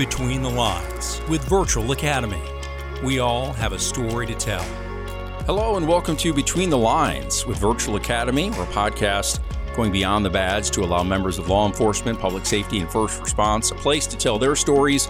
Between the Lines with Virtual Academy. We all have a story to tell. Hello, and welcome to Between the Lines with Virtual Academy, our podcast going beyond the badge to allow members of law enforcement, public safety, and first response a place to tell their stories,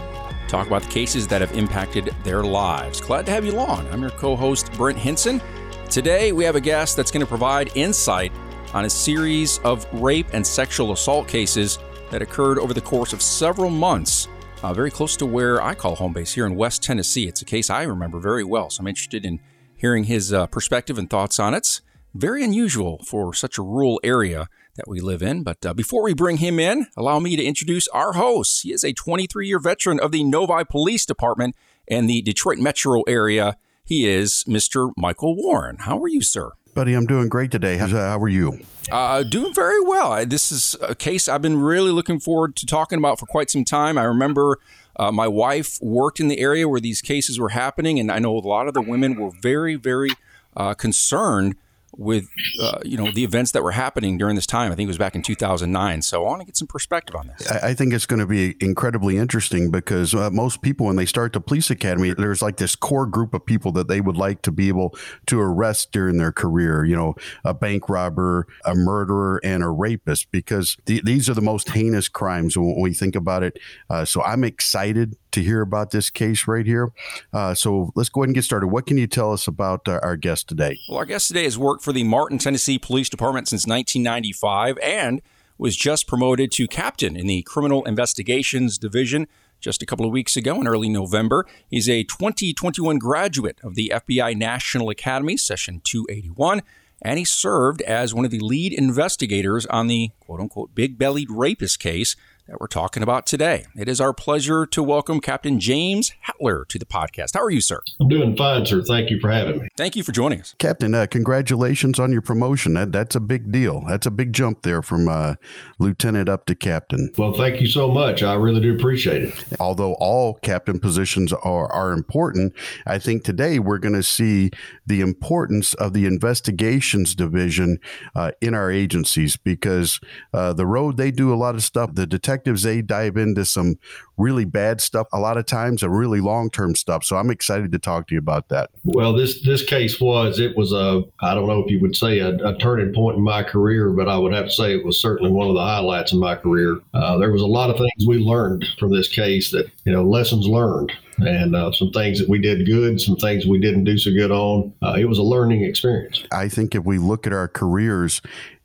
talk about the cases that have impacted their lives. Glad to have you along. I'm your co host, Brent Hinson. Today, we have a guest that's going to provide insight on a series of rape and sexual assault cases that occurred over the course of several months uh, very close to where I call home base here in West Tennessee. It's a case I remember very well, so I'm interested in hearing his uh, perspective and thoughts on it. It's very unusual for such a rural area that we live in. But uh, before we bring him in, allow me to introduce our host. He is a 23 year veteran of the Novi Police Department and the Detroit metro area. He is Mr. Michael Warren. How are you, sir? Buddy, I'm doing great today. How, how are you? Uh, doing very well. I, this is a case I've been really looking forward to talking about for quite some time. I remember uh, my wife worked in the area where these cases were happening, and I know a lot of the women were very, very uh, concerned with uh, you know the events that were happening during this time. I think it was back in 2009. So I want to get some perspective on this. I, I think it's going to be incredibly interesting because uh, most people, when they start the police academy, there's like this core group of people that they would like to be able to arrest during their career. You know, a bank robber, a murderer, and a rapist, because th- these are the most heinous crimes when we think about it. Uh, so I'm excited to hear about this case right here. Uh, so let's go ahead and get started. What can you tell us about uh, our guest today? Well, our guest today has worked for the Martin, Tennessee Police Department since 1995 and was just promoted to captain in the Criminal Investigations Division just a couple of weeks ago in early November. He's a 2021 graduate of the FBI National Academy, Session 281, and he served as one of the lead investigators on the quote unquote big bellied rapist case that we're talking about today. It is our pleasure to welcome Captain James Hatler to the podcast. How are you, sir? I'm doing fine, sir. Thank you for having me. Thank you for joining us. Captain, uh, congratulations on your promotion. That, that's a big deal. That's a big jump there from uh, lieutenant up to captain. Well, thank you so much. I really do appreciate it. Although all captain positions are, are important, I think today we're going to see the importance of the investigations division uh, in our agencies because uh, the road, they do a lot of stuff. The detectives detectives, they dive into some really bad stuff a lot of times and really long term stuff. So I'm excited to talk to you about that. Well, this this case was it was a I don't know if you would say a, a turning point in my career, but I would have to say it was certainly one of the highlights in my career. Uh, there was a lot of things we learned from this case that you know lessons learned and uh, some things that we did good, some things we didn't do so good on. Uh, it was a learning experience. I think if we look at our careers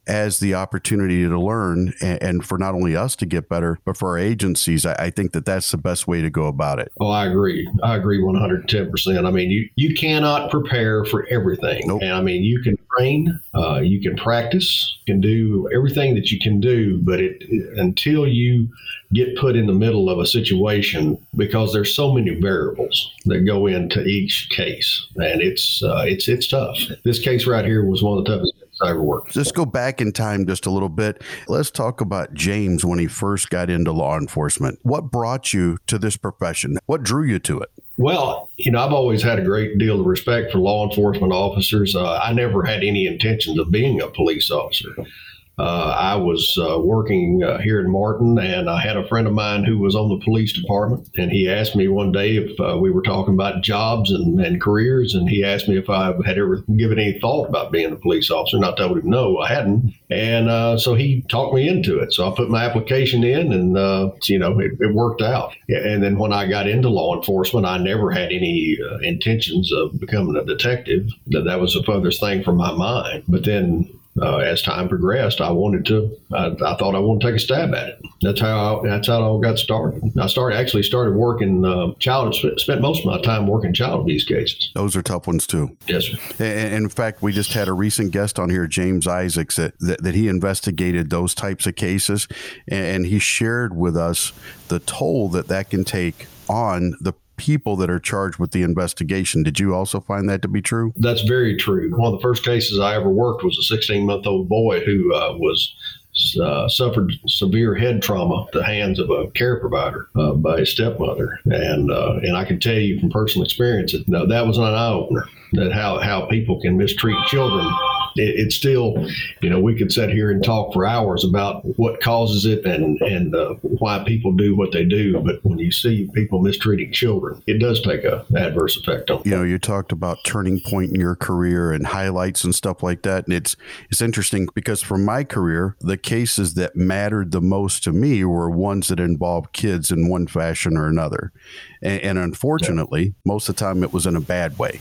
as the opportunity to learn and, and, for not only us to get better, but for our agencies, I, I, think that that's the best way to go about it. Oh, I agree. I agree 110%. I mean, you, you cannot prepare for everything. Nope. And I mean, you can train, uh, you can practice, you can do everything that you can do, but it, it, until you get put in the middle of a situation, because there's so many variables that go into each case, and it's uh, it's it's tough. This case right here was one of the toughest cyber work. Let's go back in time just a little bit. Let's talk about James when he first got into law enforcement. What brought you to this profession? What drew you to it? Well, you know, I've always had a great deal of respect for law enforcement officers. Uh, I never had any intentions of being a police officer uh, I was uh, working uh, here in Martin, and I had a friend of mine who was on the police department, and he asked me one day if uh, we were talking about jobs and, and careers, and he asked me if I had ever given any thought about being a police officer, and I told him no, I hadn't, and uh, so he talked me into it. So I put my application in, and uh, you know, it, it, worked out. And then when I got into law enforcement, I never had any intentions of becoming a detective. That that was the furthest thing from my mind. But then uh, as time progressed, I wanted to. I, I, thought I wanted to take a stab at it. That's how. I, that's how it all got started. I started actually started working uh, child. Spent most of my time working child abuse cases. Those are tough ones too. Yes, sir. And in fact, we just had a recent guest on here, James Isaacs, that that, that he investigated those types of cases, and, and he shared with us the toll that that can take on the people that are charged with the investigation. Did you also find that to be true? That's very true. One of the first cases I ever worked was a 16 month old boy who uh, was uh, suffered severe head trauma at the hands of a care provider uh, by his stepmother, and uh, and I can tell you from personal experience that no, that was an eye opener that how how people can mistreat children it, it's still, you know, we could sit here and talk for hours about what causes it and and uh, why people do what they do. But when you see people mistreating children, it does take a adverse effect on. You know, you talked about turning point in your career and highlights and stuff like that, and it's it's interesting because for my career, the cases that mattered the most to me were ones that involved kids in one fashion or another, and, and unfortunately, yeah. most of the time it was in a bad way.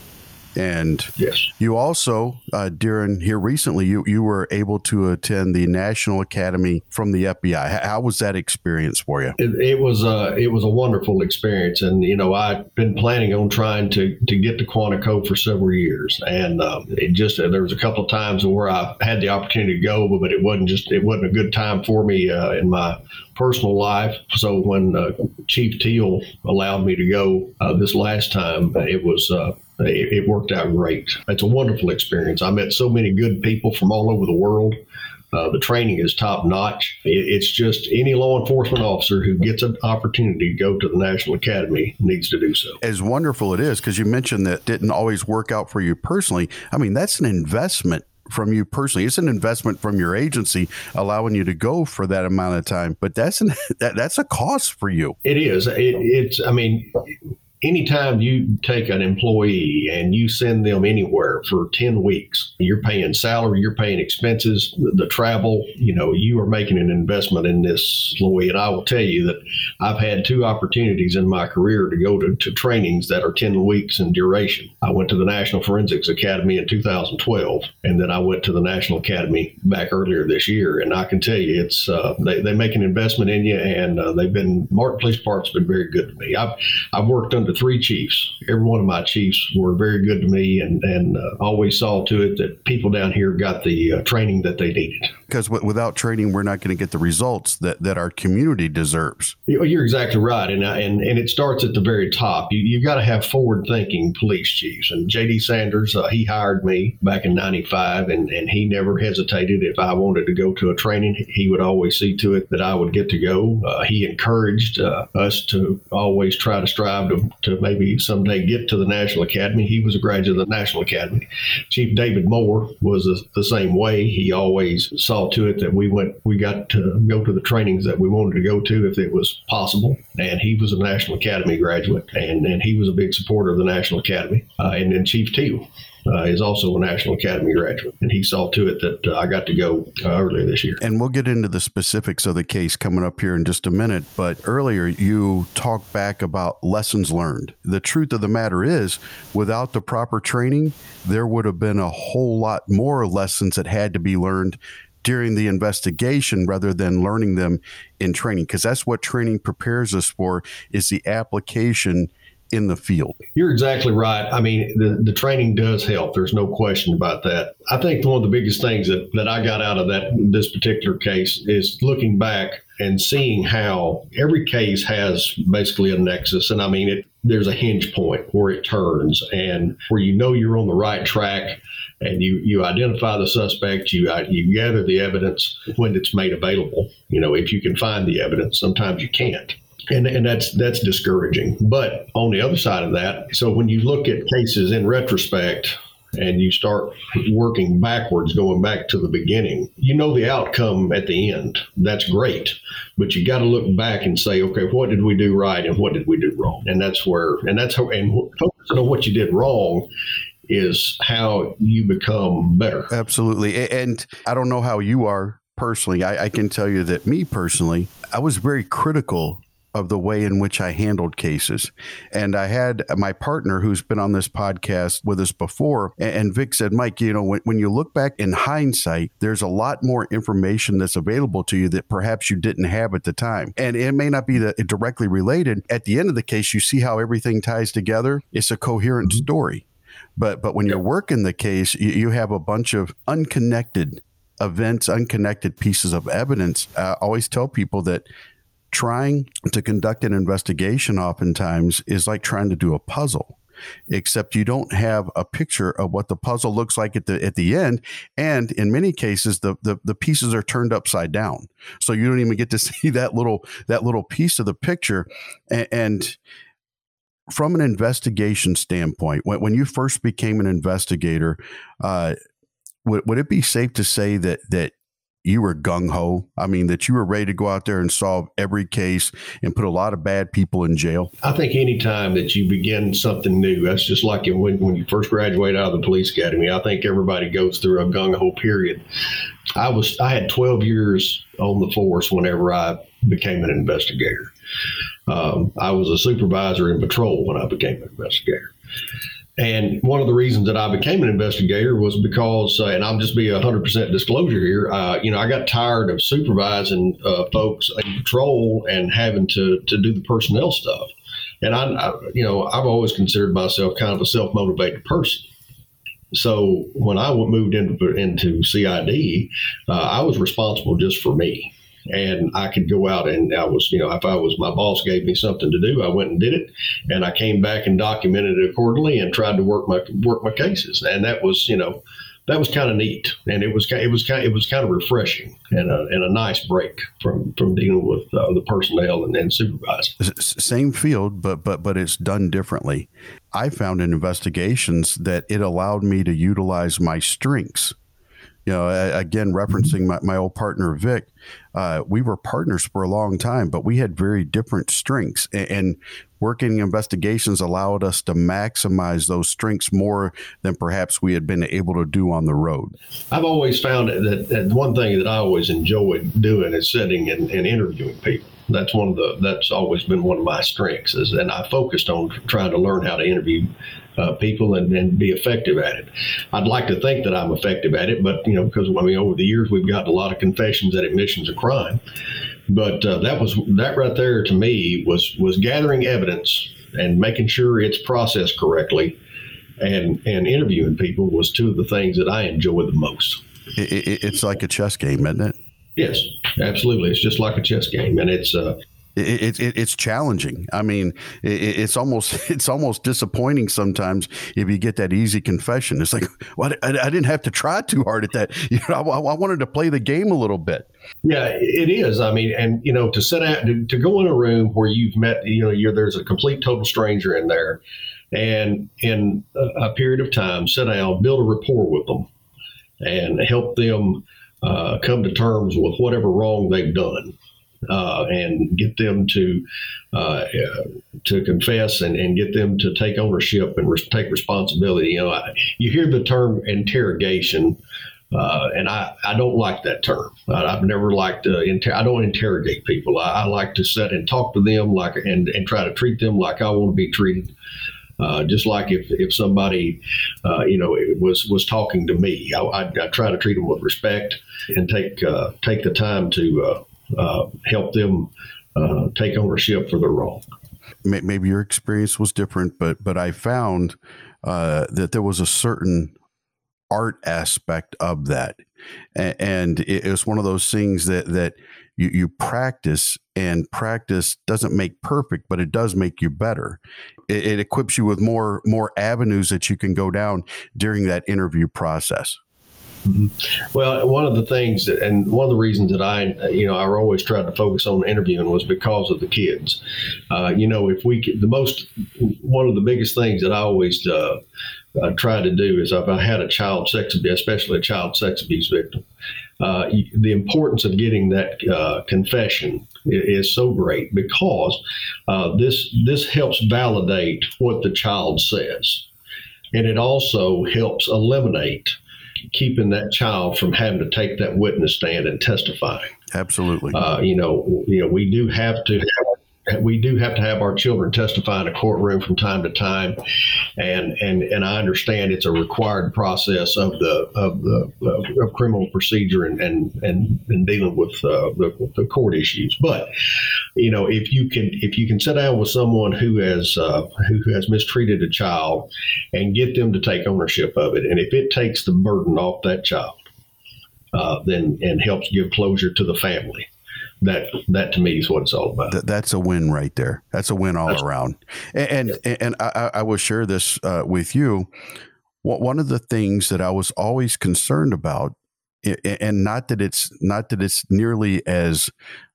And yes. you also, uh, during here recently, you, you were able to attend the National Academy from the FBI. How was that experience for you? It, it was a it was a wonderful experience, and you know I've been planning on trying to to get to Quantico for several years, and um, it just uh, there was a couple of times where I had the opportunity to go, but it wasn't just it wasn't a good time for me uh, in my personal life. So when uh, Chief Teal allowed me to go uh, this last time, it was uh, it, it, worked out great. It's a wonderful experience. I met so many good people from all over the world. Uh, the training is top notch. It, it's just any law enforcement officer who gets an opportunity to go to the National Academy needs to do so. As wonderful it is, because you mentioned that didn't always work out for you personally. I mean, that's an investment from you personally. It's an investment from your agency, allowing you to go for that amount of time. But that's an that, that's a cost for you. It is. It, it's. I mean, anytime you take an employee and you send them anywhere for 10 weeks, you're paying salary, you're paying expenses, the travel, you know, you are making an investment in this, Louis. And I will tell you that I've had two opportunities in my career to go to, to trainings that are 10 weeks in duration. I went to the National Forensics Academy in 2012, and then I went to the National Academy back earlier this year. And I can tell you, it's uh, they, they make an investment in you, and uh, they've been, Martin Police Department's been very good to me. I've, I've worked under three chiefs. Every one of my chiefs were very good to me and, and uh, always saw to it that people down here got the uh, training that they needed. Because w- without training, we're not going to get the results that, that our community deserves. You're exactly right. And, and, and it starts at the very top. You, you've got to have forward thinking police chiefs. And J.D. Sanders, uh, he hired me back in 95, and, and he never hesitated. If I wanted to go to a training, he would always see to it that I would get to go. Uh, he encouraged uh, us to always try to strive to, to maybe someday get to the National Academy. He was a graduate of the National Academy. Chief David Moore was the, the same way. He always saw to it that we went, we got to go to the trainings that we wanted to go to if it was possible. And he was a National Academy graduate, and, and he was a big supporter of the National Academy. Uh, and then Chief Teal uh, is also a National Academy graduate, and he saw to it that uh, I got to go uh, earlier this year. And we'll get into the specifics of the case coming up here in just a minute. But earlier, you talked back about lessons learned. The truth of the matter is, without the proper training, there would have been a whole lot more lessons that had to be learned during the investigation rather than learning them in training because that's what training prepares us for is the application in the field. You're exactly right. I mean, the, the training does help. There's no question about that. I think one of the biggest things that, that I got out of that this particular case is looking back and seeing how every case has basically a nexus. And I mean, it there's a hinge point where it turns and where you know you're on the right track and you, you identify the suspect, you, uh, you gather the evidence when it's made available. You know, if you can find the evidence, sometimes you can't and and that's that's discouraging. But on the other side of that, so when you look at cases in retrospect and you start working backwards, going back to the beginning, you know the outcome at the end. That's great, but you got to look back and say, okay, what did we do right and what did we do wrong? And that's where and that's how and focusing on what you did wrong is how you become better. Absolutely, and I don't know how you are personally. I, I can tell you that me personally, I was very critical of the way in which I handled cases. And I had my partner who's been on this podcast with us before, and Vic said, Mike, you know, when, when you look back in hindsight, there's a lot more information that's available to you that perhaps you didn't have at the time. And it may not be directly related. At the end of the case, you see how everything ties together. It's a coherent mm-hmm. story. But but when you're working the case, you, you have a bunch of unconnected events, unconnected pieces of evidence. I always tell people that trying to conduct an investigation oftentimes is like trying to do a puzzle except you don't have a picture of what the puzzle looks like at the at the end. And in many cases the, the the pieces are turned upside down. So you don't even get to see that little that little piece of the picture. And, and from an investigation standpoint when, when you first became an investigator uh, would, would it be safe to say that that you were gung ho. I mean, that you were ready to go out there and solve every case and put a lot of bad people in jail. I think any time that you begin something new, that's just like when, when you first graduate out of the police academy. I think everybody goes through a gung ho period. I was I had 12 years on the force whenever I became an investigator. Um, I was a supervisor in patrol when I became an investigator. And one of the reasons that I became an investigator was because, uh, and I'll just be 100% disclosure here, uh, you know, I got tired of supervising uh, folks in patrol and having to, to do the personnel stuff. And I, I, you know, I've always considered myself kind of a self motivated person. So when I moved into, into CID, uh, I was responsible just for me and I could go out and I was, you know, if I was my boss gave me something to do, I went and did it, and I came back and documented it accordingly and tried to work my work my cases, and that was, you know, that was kind of neat, and it was it was kind it was kind of refreshing and a, and a nice break from from dealing with uh, the personnel and, and supervising. Same field, but but but it's done differently. I found in investigations that it allowed me to utilize my strengths you know, again, referencing my, my old partner, Vic, uh, we were partners for a long time, but we had very different strengths. And, and, working investigations allowed us to maximize those strengths more than perhaps we had been able to do on the road. I've always found that, that one thing that I always enjoyed doing is sitting and, and interviewing people that's one of the that's always been one of my strengths is and i focused on trying to learn how to interview uh, people and, and be effective at it. I'd like to think that I'm effective at it, but you know, because I mean, over the years we've gotten a lot of confessions and admissions of crime. But uh, that was that right there to me was was gathering evidence and making sure it's processed correctly, and and interviewing people was two of the things that I enjoy the most. It, it, it's like a chess game, isn't it? Yes, absolutely. It's just like a chess game, and it's uh, it, it, it's challenging. I mean, it, it's almost it's almost disappointing sometimes if you get that easy confession. It's like, well, I, I didn't have to try too hard at that. You know, I, I, wanted to play the game a little bit. Yeah, it is. I mean, and you know, to sit out to, to go in a room where you've met, you know, you're there's a complete total stranger in there, and in a, a period of time, sit down, build a rapport with them, and help them uh, come to terms with whatever wrong they've done uh, and get them to uh, to confess and, and get them to take ownership and re- take responsibility. You know, I, you hear the term interrogation. Uh, and I, I don't like that term. I, have never liked uh, inter- I don't interrogate people. I, I, like to sit and talk to them like and, and try to treat them like I want to be treated. Uh, just like if, if somebody, uh, you know, was was talking to me, I, I, I, try to treat them with respect and take uh, take the time to uh, uh, help them take ownership for their wrong. Maybe your experience was different, but but I found that there was a certain art aspect of that, and it was one of those things that that you, you practice and practice doesn't make perfect but it does make you better it, it, equips you with more more avenues that you can go down during that interview process Mm-hmm. Well, one of the things that, and one of the reasons that I, you know, I always tried to focus on interviewing was because of the kids. Uh, you know, if we the most, one of the biggest things that I always uh, uh, try to do is if I had a child sex abuse, especially a child sex abuse victim, uh, the importance of getting that uh, confession is so great because uh, this this helps validate what the child says, and it also helps eliminate keeping that child from having to take that witness stand and testify. Absolutely. Uh, you know, you know, we do have to have we do have to have our children testify in a courtroom from time to time, and and and I understand it's a required process of the of the of criminal procedure and and and, and dealing with uh, the, the court issues. But you know, if you can if you can sit down with someone who has uh, who has mistreated a child and get them to take ownership of it, and if it takes the burden off that child, uh, then and helps give closure to the family that that to me is what it's all about. Th- that's a win right there. That's a win all that's, around. And and, yeah. and I, I, will share this uh, with you. One of the things that I was always concerned about, and not that it's not that it's nearly as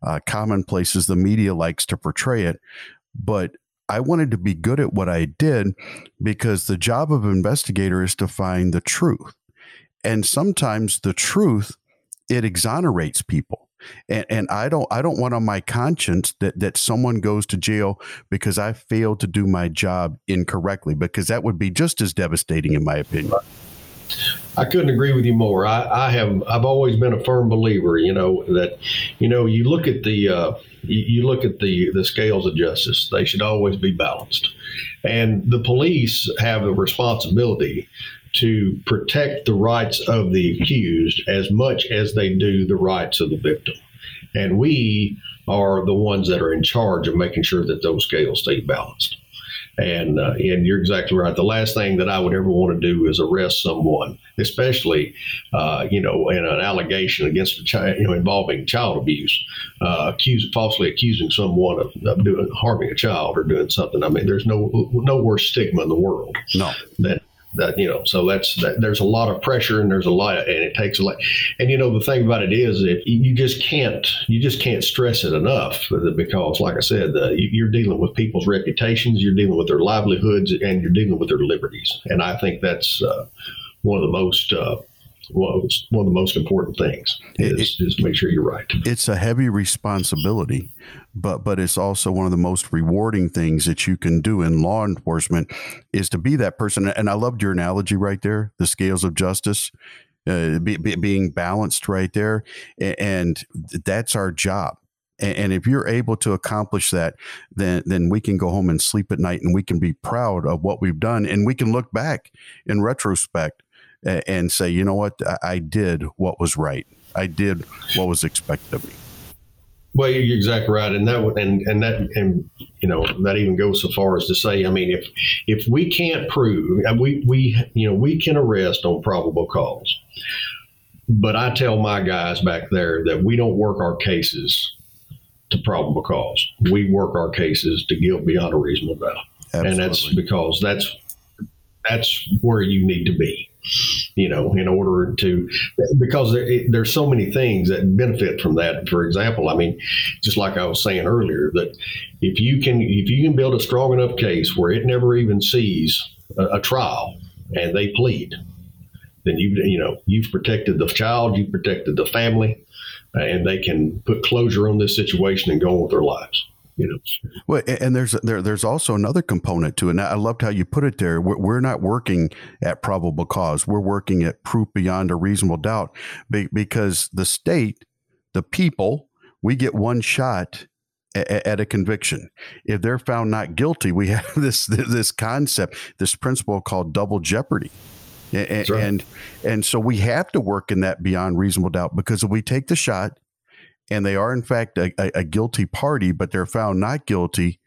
uh, commonplace as the media likes to portray it, but I wanted to be good at what I did because the job of investigator is to find the truth. and sometimes the truth it exonerates people and, and I don't I don't want on my conscience that that someone goes to jail because I failed to do my job incorrectly because that would be just as devastating in my opinion. I couldn't agree with you more. I, I have I've always been a firm believer, you know, that you know you look at the uh, you, you look at the the scales of justice; they should always be balanced, and the police have a responsibility to protect the rights of the accused as much as they do the rights of the victim. And we are the ones that are in charge of making sure that those scales stay balanced. And uh, and you're exactly right. The last thing that I would ever want to do is arrest someone, especially uh, you know in an allegation against a child, you know, involving child abuse, uh, accused falsely accusing someone of, of, doing harming a child or doing something. I mean, there's no no worse stigma in the world no. than that you know so that's that, there's a lot of pressure and there's a lot of, and it takes a lot. And you know the thing about it is if you just can't you just can't stress it enough because like i said uh, you're dealing with people's reputations you're dealing with their livelihoods and you're dealing with their liberties. And i think that's uh, one of the most uh, one of the most important things is, it, is make sure you're right. It's a heavy responsibility, but but it's also one of the most rewarding things that you can do in law enforcement is to be that person. And I loved your analogy right there, the scales of justice. Uh, be, be, being balanced right there, and that's our job. And if you're able to accomplish that, then then we can go home and sleep at night, and we can be proud of what we've done, and we can look back in retrospect and say, you know what, I did what was right. I did what was expected of me. Well, you're exactly right, and that and and that and you know that even goes so far as to say, I mean, if if we can't prove, we we you know we can arrest on probable cause, but I tell my guys back there that we don't work our cases to probable cause. We work our cases to guilt beyond a reasonable doubt, Absolutely. and that's because that's that's where you need to be you know, in order to, because there, there's so many things that benefit from that. For example, I mean, just like I was saying earlier, that if you can, if you can build a strong enough case where it never even sees a, a trial and they plead, then you, you know, you've protected the child, you've protected the family, and they can put closure on this situation and go on with their lives you know. Well, and there's there there's also another component to it. And I loved how you put it there. We're, we're not working at probable cause. We're working at proof beyond a reasonable doubt, because the state, the people, we get one shot at a conviction. If they're found not guilty, we have this this concept, this principle called double jeopardy. And, right. and and so we have to work in that beyond reasonable doubt because if we take the shot and they are in fact a, a, a guilty party, but they're found not guilty,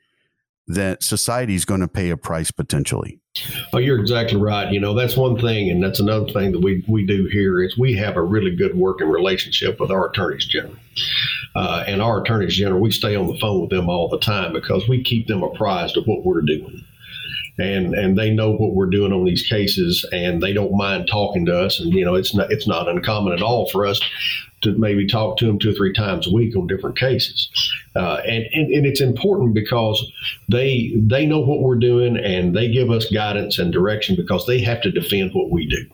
then society is going to pay a price potentially. Oh, you're exactly right. You know, that's one thing, and that's another thing that we, we do here is we have a really good working relationship with our attorneys general. Uh, and our attorneys general, we stay on the phone with them all the time because we keep them apprised of what we're doing and and they know what we're doing on these cases, and they don't mind talking to us. And you know, it's not it's not uncommon at all for us to maybe talk to them two or three times a week on different cases. Uh, and, and, and it's important because they they know what we're doing and they give us guidance and direction because they have to defend what we do.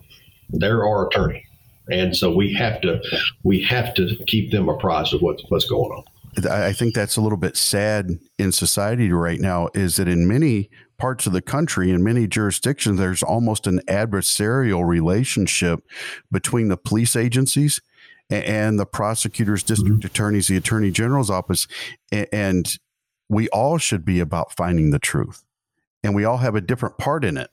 They're our attorney, and so we have to we have to keep them apprised of what's what's going on. I think that's a little bit sad in society right now. Is that in many parts of the country, in many jurisdictions, there's almost an adversarial relationship between the police agencies and the prosecutors, district mm-hmm. attorneys, the attorney general's office. And we all should be about finding the truth. And we all have a different part in it.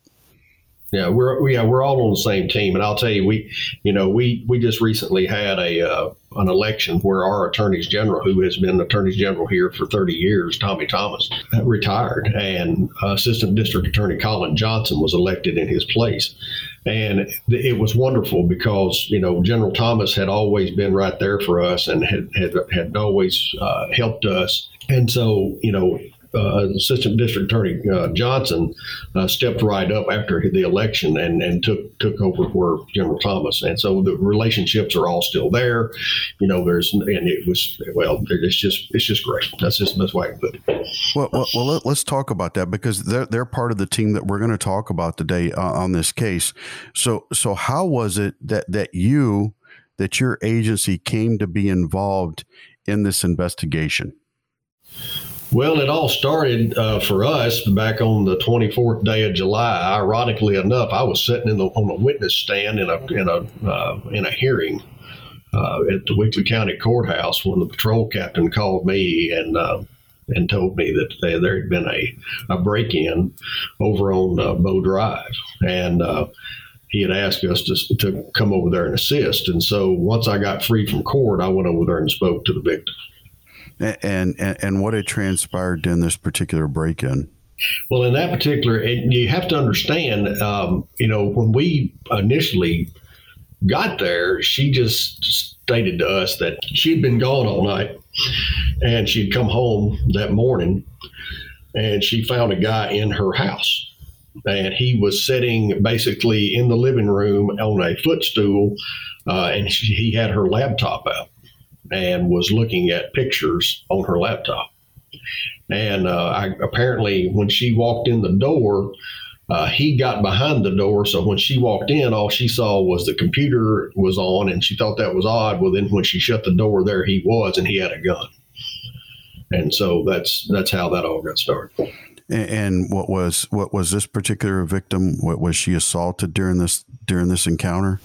Yeah, we're yeah we're all on the same team, and I'll tell you, we you know we we just recently had a uh, an election where our attorneys general, who has been attorney general here for 30 years, Tommy Thomas, retired, and Assistant District Attorney Colin Johnson was elected in his place, and it was wonderful because you know General Thomas had always been right there for us and had had, had always uh, helped us, and so you know uh, Assistant District Attorney uh, Johnson uh, stepped right up after the election and, and took took over for General Thomas, and so the relationships are all still there. You know, there's and it was well, it's just it's just great. That's just the best way can put it. Well, well, well let, us talk about that because they're they're part of the team that we're going to talk about today uh, on this case. So so how was it that that you that your agency came to be involved in this investigation? Well, it all started uh, for us back on the 24th day of July. Ironically enough, I was sitting in the, on a witness stand in a in a uh, in a hearing uh, at the Weakley County Courthouse when the patrol captain called me and uh, and told me that they, there had been a, a break in over on uh, Bow Drive and uh, he had asked us to, to come over there and assist. And so once I got free from court, I went over there and spoke to the victim. And and, and what had transpired in this particular break in? Well, in that particular, you have to understand, um, you know, when we initially got there, she just stated to us that she'd been gone all night and she'd come home that morning and she found a guy in her house and he was sitting basically in the living room on a footstool, uh, and she, he had her laptop out and was looking at pictures on her laptop. And uh, I, apparently, when she walked in the door, uh, he got behind the door. So when she walked in, all she saw was the computer was on, and she thought that was odd. Well, then when she shut the door, there he was, and he had a gun. And so that's that's how that all got started. And what was what was this particular victim? What was she assaulted during this during this encounter?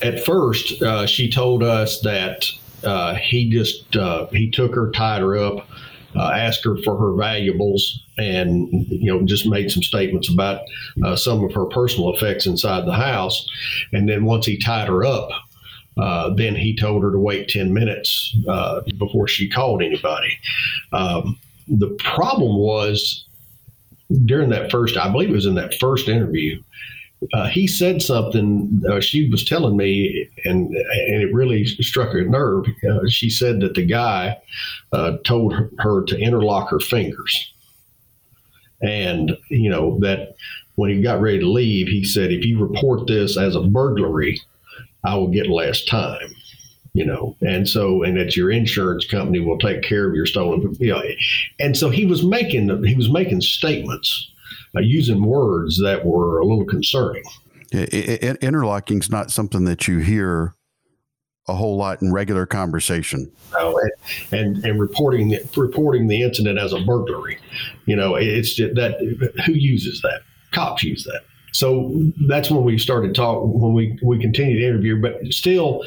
At first, uh, she told us that uh, he just uh, he took her, tied her up, uh, asked her for her valuables, and you know just made some statements about uh, some of her personal effects inside the house. And then once he tied her up, uh, then he told her to wait 10 minutes uh, before she called anybody. Um, the problem was during that first, I believe it was in that first interview, uh, he said something. Uh, she was telling me, and and it really struck her nerve. Uh, she said that the guy uh, told her, to interlock her fingers, and you know that when he got ready to leave, he said, "If you report this as a burglary, I will get less time." you know, and so and that your insurance company will take care of your stolen, you know, and so he was making he was making statements uh, using words that were a little concerning. interlocking is not something that you hear a whole lot in regular conversation. No, and, and, and reporting the, reporting the incident as a burglary, you know, it's just that who uses that? Cops use that. So that's when we started talk when we we continued to interview, but still,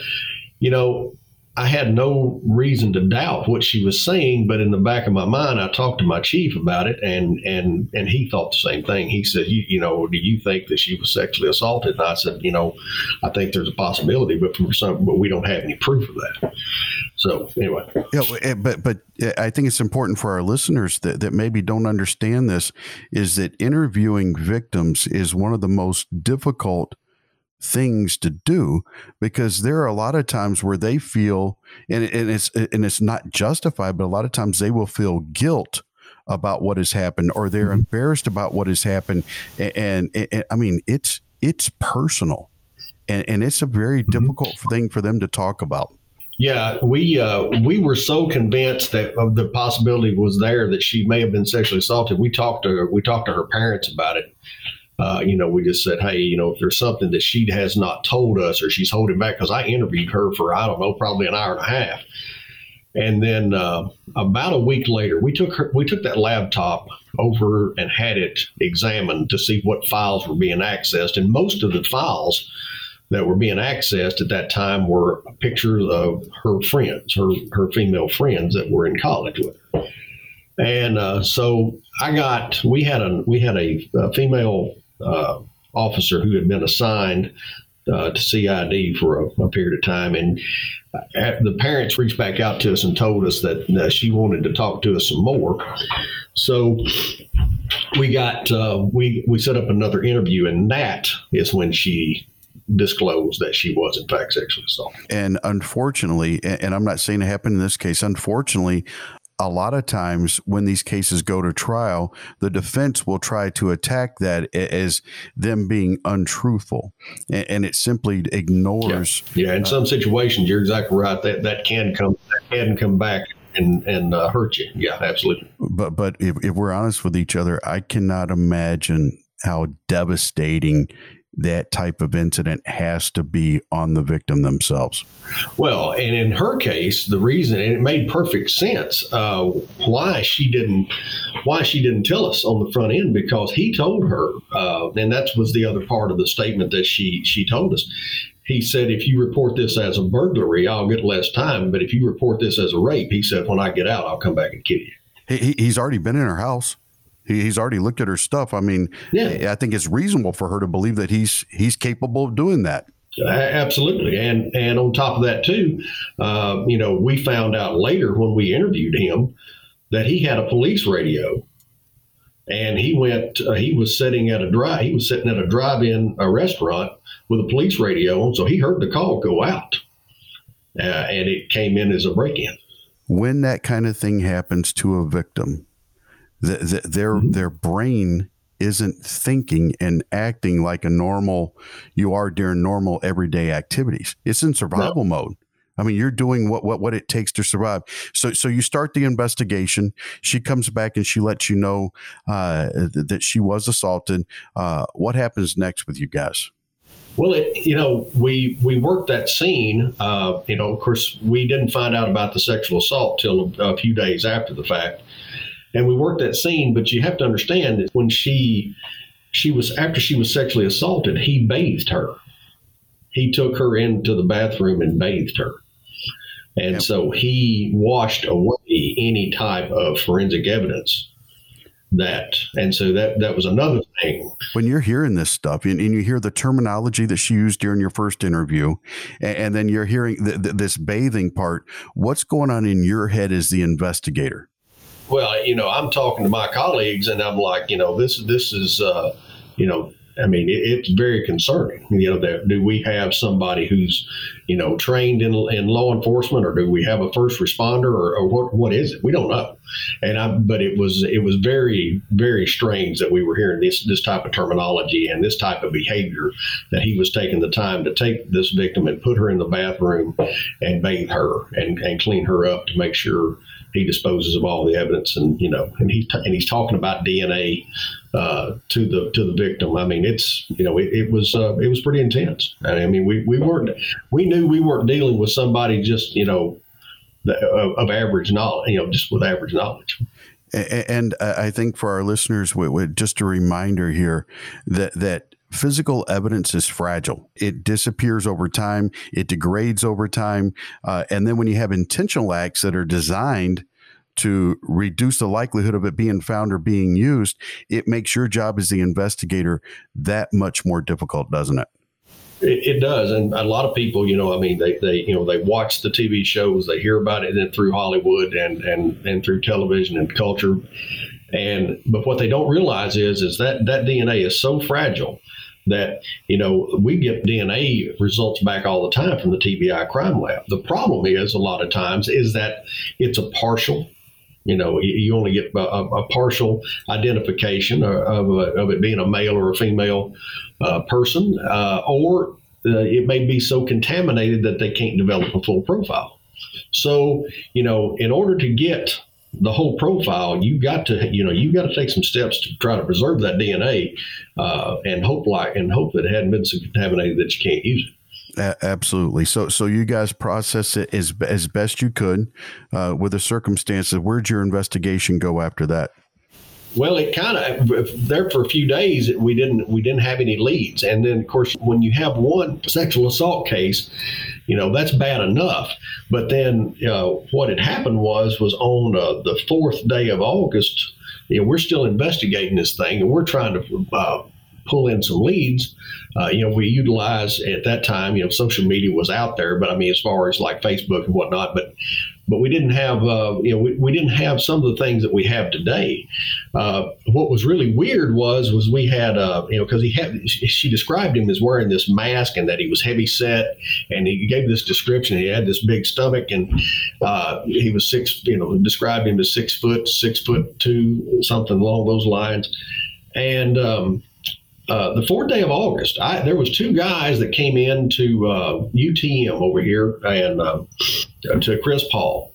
you know, I had no reason to doubt what she was saying, but in the back of my mind, I talked to my chief about it, and and and he thought the same thing. He said, "You, you know, do you think that she was sexually assaulted?" And I said, "You know, I think there's a possibility, but for some, but we don't have any proof of that." So anyway, yeah, eh, but but eh, I think it's important for our listeners that that maybe don't understand this is that interviewing victims is one of the most difficult things to do because there are a lot of times where they feel and, and it's and it's not justified but a lot of times they will feel guilt about what has happened or they're mm-hmm. embarrassed about what has happened and, and, and, i mean it's it's personal and, and it's a very mm-hmm. difficult thing for them to talk about yeah, we uh, we were so convinced that of the possibility was there that she may have been sexually assaulted. We talked to her, we talked to her parents about it, uh, you know, we just said, hey, you know, if there's something that she has not told us or she's holding back, because I interviewed her for, I don't know, probably an hour and a half. And then uh, about a week later, we took her, we took that laptop over and had it examined to see what files were being accessed. And most of the files that were being accessed at that time were pictures of her friends, her her female friends that were in college with her. And uh, so I got we had a we had a, a female uh, officer who had been assigned uh, to CID for a, a, period of time. And uh, the parents reached back out to us and told us that she wanted to talk to us some more. So we got uh, we we set up another interview, and that is when she disclosed that she was in fact sexually assaulted. And unfortunately, and I'm not saying it happened in this case, unfortunately, a lot of times when these cases go to trial, the defense will try to attack that as them being untruthful, and, it simply ignores. Yeah, yeah in some situations, you're exactly right. That that can come that can come back and and uh, hurt you. Yeah, absolutely. But but if, if we're honest with each other, I cannot imagine how devastating that type of incident has to be on the victim themselves. Well, and in her case, the reason and it made perfect sense uh, why she didn't why she didn't tell us on the front end because he told her, uh, and that was the other part of the statement that she she told us. He said, if you report this as a burglary, I'll get less time. But if you report this as a rape, he said, when I get out, I'll come back and kill you. He, he's already been in her house he's already looked at her stuff. I mean, yeah. I think it's reasonable for her to believe that he's he's capable of doing that. Absolutely, and and on top of that too, uh, you know, we found out later when we interviewed him that he had a police radio, and he went. Uh, he was sitting at a drive. He was sitting at a drive-in a restaurant with a police radio on, so he heard the call go out, uh, and it came in as a break-in. When that kind of thing happens to a victim, the, the, their mm-hmm. their brain isn't thinking and acting like a normal you are during normal everyday activities. It's in survival no. mode. I mean, you're doing what, what what it takes to survive. So so you start the investigation. She comes back and she lets you know uh, that she was assaulted. Uh, what happens next with you guys? Well, it, you know, we we worked that scene. Uh, you know, of course, we didn't find out about the sexual assault till a, a few days after the fact and we worked that scene. But you have to understand that when she she was after she was sexually assaulted, he bathed her. He took her into the bathroom and bathed her. And yep. so he washed away any type of forensic evidence that and so that that was another thing when you're hearing this stuff and, and you hear the terminology that she used during your first interview and, and then you're hearing the, the, this bathing part what's going on in your head as the investigator well, you know, I'm talking to my colleagues, and I'm like, you know, this this is, uh, you know, I mean, it, it's very concerning. You know, that do we have somebody who's, you know, trained in, in law enforcement, or do we have a first responder, or, or what? What is it? We don't know. And I, but it was it was very very strange that we were hearing this this type of terminology and this type of behavior that he was taking the time to take this victim and put her in the bathroom and bathe her and and clean her up to make sure he disposes of all the evidence, and you know, and he t- and he's talking about DNA uh, to the to the victim. I mean, it's you know, it, it was uh, it was pretty intense. I mean, we we weren't we knew we weren't dealing with somebody just you know of, average knowledge, you know, just with average knowledge. And I think for our listeners, just a reminder here that that physical evidence is fragile. It disappears over time, it degrades over time. Uh, and then when you have intentional acts that are designed to reduce the likelihood of it being found or being used, it makes your job as the investigator that much more difficult, doesn't it? It, it, does, and a lot of people, you know, I mean, they, they, you know, they watch the TV shows, they hear about it and through Hollywood and and and through television and culture, and but what they don't realize is is that that DNA is so fragile that you know we get DNA results back all the time from the TBI crime lab. The problem is a lot of times is that it's a partial. You know, you only get a, a partial identification of, of, it being a male or a female uh, person, uh, or uh, it may be so contaminated that they can't develop a full profile. So, you know, in order to get the whole profile, you got to you know you got to take some steps to try to preserve that DNA uh, and hope like and hope that it hadn't been so contaminated that you can't use it. Absolutely. So, so you guys process it as as best you could uh, with the circumstances. Where'd your investigation go after that? Well, it kind of there for a few days. We didn't we didn't have any leads, and then of course when you have one sexual assault case, you know that's bad enough. But then uh, what had happened was was on uh, the fourth day of August. You know, we're still investigating this thing, and we're trying to uh, pull in some leads. Uh, you know, we utilize at that time, you know, social media was out there, but I mean, as far as like Facebook and whatnot, but but we didn't have uh, you know we, we didn't have some of the things that we have today. Uh, what was really weird was was we had uh, you know because he had she described him as wearing this mask and that he was heavy set and he gave this description. He had this big stomach and uh, he was six you know described him as six foot six foot two something along those lines and. Um, uh, the fourth day of August, I, there was two guys that came in to uh, UTM over here and uh, to Chris Paul,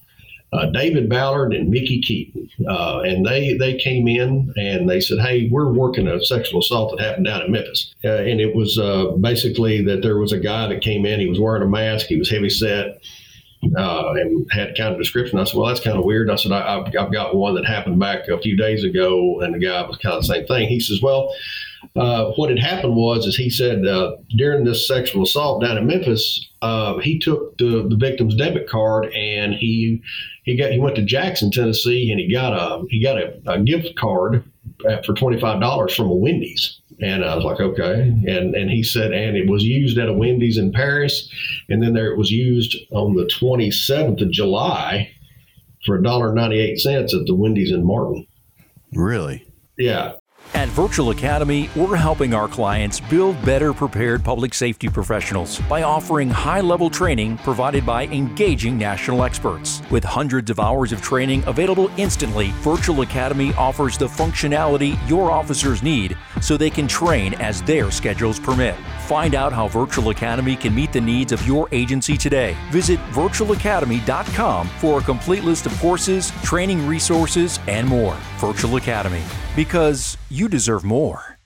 uh, David Ballard and Mickey Keaton, uh, and they they came in and they said, "Hey, we're working a sexual assault that happened down in Memphis," and it was basically that there was a guy that came in. He was wearing a mask. He was heavy set. Uh, and had kind of description. I said, well, that's kind of weird. I said, I, have I've got one that happened back a few days ago, and the guy was kind of the same thing. He says, well, uh, what had happened was, is he said uh, during this sexual assault down in Memphis, uh, he took the, the victim's debit card and he he got he went to Jackson, Tennessee, and he got a he got a, a gift card for twenty five dollars from a Wendy's. And I was like, okay. And and he said, and it was used at a Wendy's in Paris, and then there it was used on the twenty seventh of July for a dollar ninety eight cents at the Wendy's in Martin. Really? Yeah. At Virtual Academy, we're helping our clients build better prepared public safety professionals by offering high level training provided by engaging national experts. With hundreds of hours of training available instantly, Virtual Academy offers the functionality your officers need so they can train as their schedules permit. Find out how Virtual Academy can meet the needs of your agency today. Visit virtualacademy.com for a complete list of courses, training resources, and more. Virtual Academy because you deserve more.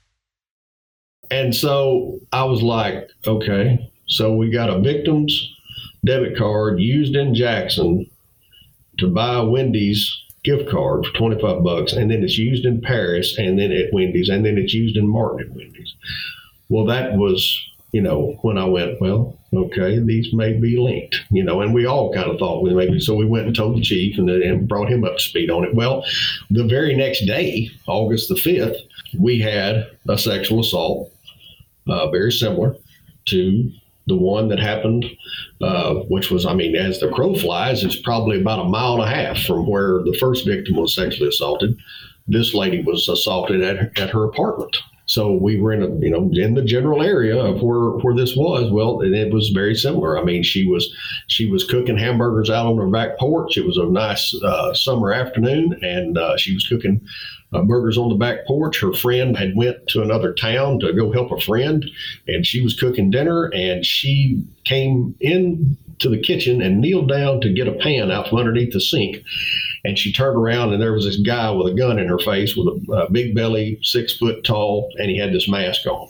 And so I was like, okay, so we got a victim's debit card used in Jackson to buy a Wendy's gift card for 25 bucks, and then it's used in Paris, and then at Wendy's, and then it's used in Martin at Wendy's. Well, that was, you know, when I went, well, okay, these may be linked, you know, and we all kind of thought we maybe. So we went and told the chief and, and brought him up to speed on it. Well, the very next day, August the 5th, we had a sexual assault, uh, very similar to the one that happened, uh, which was, I mean, as the crow flies, it's probably about a mile and a half from where the first victim was sexually assaulted. This lady was assaulted at, at her apartment. So we were in a, you know, in the general area of where where this was. Well, it was very similar. I mean, she was she was cooking hamburgers out on her back porch. It was a nice uh, summer afternoon, and uh, she was cooking uh, burgers on the back porch. Her friend had went to another town to go help a friend, and she was cooking dinner. And she came in to the kitchen and kneeled down to get a pan out from underneath the sink. And she turned around, and there was this guy with a gun in her face, with a, a big belly, six foot tall, and he had this mask on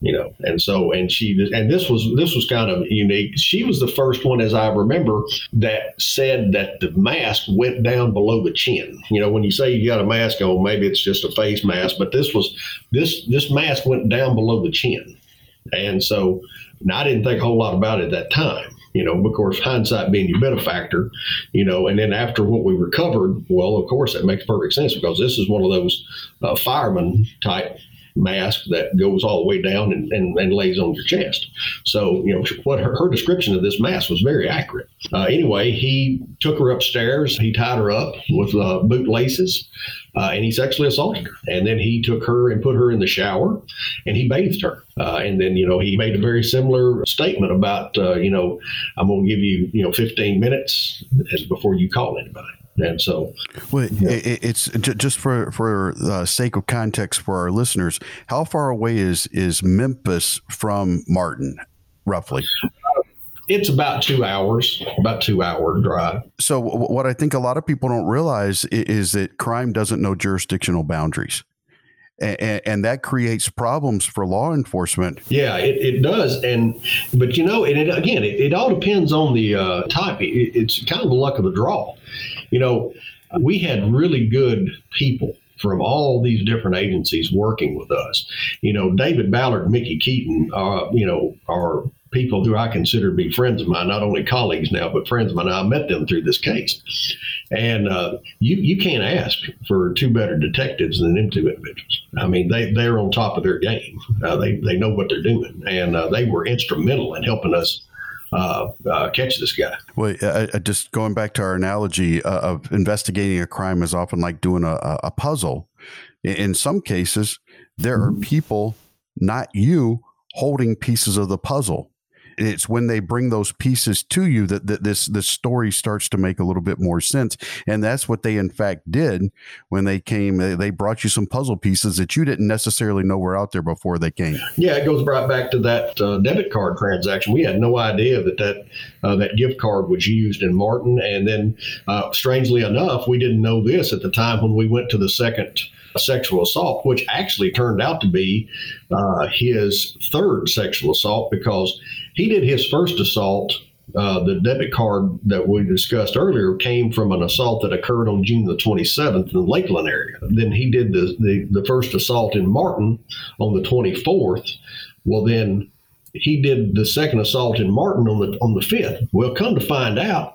you know. And so and she and this was this was kind of unique. She was the first one as i remember that said that the mask went down below the chin. You know when you say you got a mask on maybe it's just a face mask but this was this this mask went down below the chin. And so i didn't think a whole lot about it at that time you know, of course, hindsight being your benefactor, you know, and then after what we recovered, well, of course, that makes perfect sense because this is one of those uh, fireman type mask that goes all the way down and, and, and, lays on your chest. So, you know, what her, her description of this mask was very accurate. Uh, anyway, he took her upstairs. He tied her up with uh, boot laces uh, and he sexually assaulted her. And then he took her and put her in the shower and he bathed her. Uh, and then, you know, he made a very similar statement about, uh, you know, I'm going to give you, you know, 15 minutes before you call anybody. And so, well, yeah. it, it's just for for the sake of context for our listeners. How far away is is Memphis from Martin, roughly? It's about two hours, about two hour drive. So, what I think a lot of people don't realize is that crime doesn't know jurisdictional boundaries. And, and, that creates problems for law enforcement. Yeah, it, it does. And but you know, and it, again, it, it all depends on the uh, type. It, it's kind of the luck of the draw. You know, we had really good people from all these different agencies working with us. You know, David Ballard Mickey Keaton, uh, you know, are people who I consider to be friends of mine, not only colleagues now, but friends of mine. I met them through this case. And uh, you, you can't ask for two better detectives than them two individuals. I mean, they, they're on top of their game. Uh, they, they know what they're doing. And uh, they were instrumental in helping us uh, uh, catch this guy. Well, uh, just going back to our analogy uh, of investigating a crime is often like doing a, a puzzle. In some cases, there are mm-hmm. people, not you, holding pieces of the puzzle it's when they bring those pieces to you that, that this this story starts to make a little bit more sense. And that's what they in fact did when they came they brought you some puzzle pieces that you didn't necessarily know were out there before they came. Yeah it goes right back to that uh, debit card transaction. We had no idea that that uh, that gift card was used in martin. And then uh, strangely enough we didn't know this at the time when we went to the second sexual assault, which actually turned out to be uh, his third sexual assault because he did his first assault. Uh, the debit card that we discussed earlier came from an assault that occurred on June the 27th in the Lakeland area. Then he did the, the, the first assault in Martin on the 24th. Well, then he did the second assault in Martin on the on the 5th. Well, come to find out,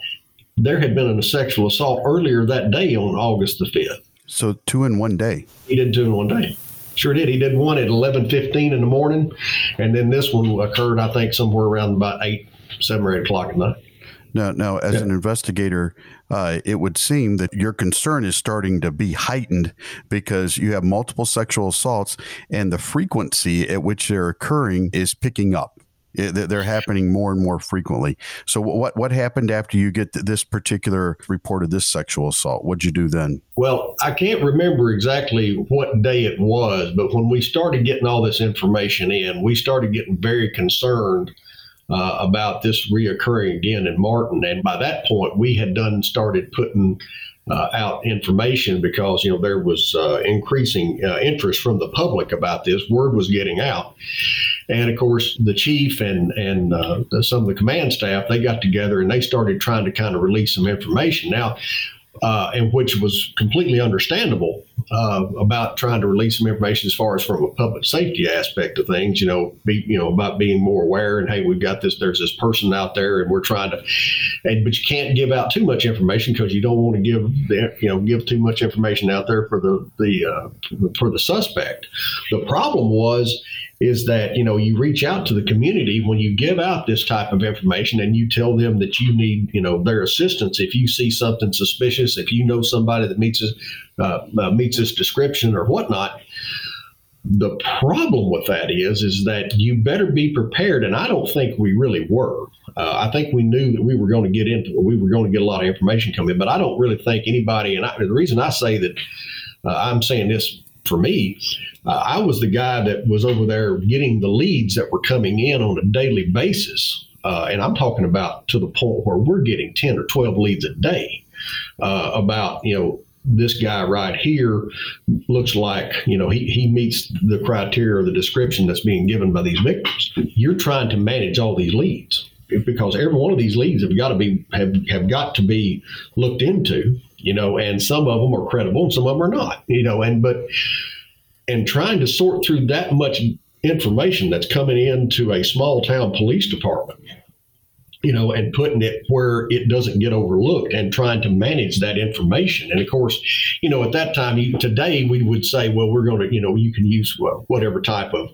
there had been a sexual assault earlier that day on August the 5th. So two in one day. He did two in one day. Sure did. He did one at eleven fifteen in the morning, and then this one occurred, I think, somewhere around about eight, seven or eight o'clock at night. Now, now, as yeah. an investigator, uh, it would seem that your concern is starting to be heightened because you have multiple sexual assaults, and the frequency at which they're occurring is picking up. They're happening more and more frequently. So, what what happened after you get this particular report of this sexual assault? What'd you do then? Well, I can't remember exactly what day it was, but when we started getting all this information in, we started getting very concerned uh, about this reoccurring again in Martin. And by that point, we had done started putting uh, out information because you know there was uh, increasing uh, interest from the public about this. Word was getting out, and of course, the chief and and uh, some of the command staff they got together and they started trying to kind of release some information. Now, uh, and which was completely understandable uh, about trying to release some information as far as from a public safety aspect of things. You know, be you know about being more aware and hey, we've got this. There's this person out there, and we're trying to. And but you can't give out too much information because you don't want to give the, you know give too much information out there for the the uh, for the suspect. The problem was is that you know you reach out to the community when you give out this type of information and you tell them that you need you know their assistance if you see something suspicious if you know somebody that meets this uh, uh, meets this description or whatnot the problem with that is is that you better be prepared and i don't think we really were uh, i think we knew that we were going to get into we were going to get a lot of information coming but i don't really think anybody and I, the reason i say that uh, i'm saying this for me, uh, I was the guy that was over there getting the leads that were coming in on a daily basis. Uh, and I'm talking about to the point where we're getting 10 or 12 leads a day uh, about, you know, this guy right here looks like, you know, he, he meets the criteria or the description that's being given by these victims. You're trying to manage all these leads because every one of these leads have got to be have, have got to be looked into you know, and some of them are credible and some of them are not, you know, and but and trying to sort through that much information that's coming into a small town police department you know, and putting it where it doesn't get overlooked and trying to manage that information. And of course, you know, at that time, you, today we would say, well, we're going to, you know, you can use whatever type of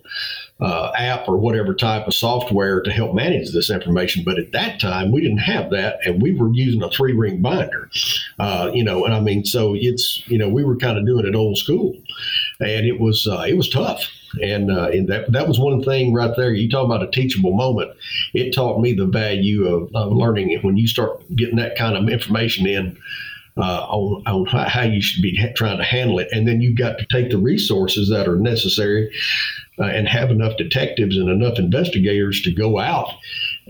uh, app or whatever type of software to help manage this information. But at that time, we didn't have that, and we were using a three ring binder, uh, you know, and I mean, so it's, you know, we were kind of doing it old school, and it was uh, it was tough. And, uh, and that that was one thing right there. You talk about a teachable moment. It taught me the value of, of learning it when you start getting that kind of information in. Uh, on, on how you should be ha- trying to handle it. And then you've got to take the resources that are necessary uh, and have enough detectives and enough investigators to go out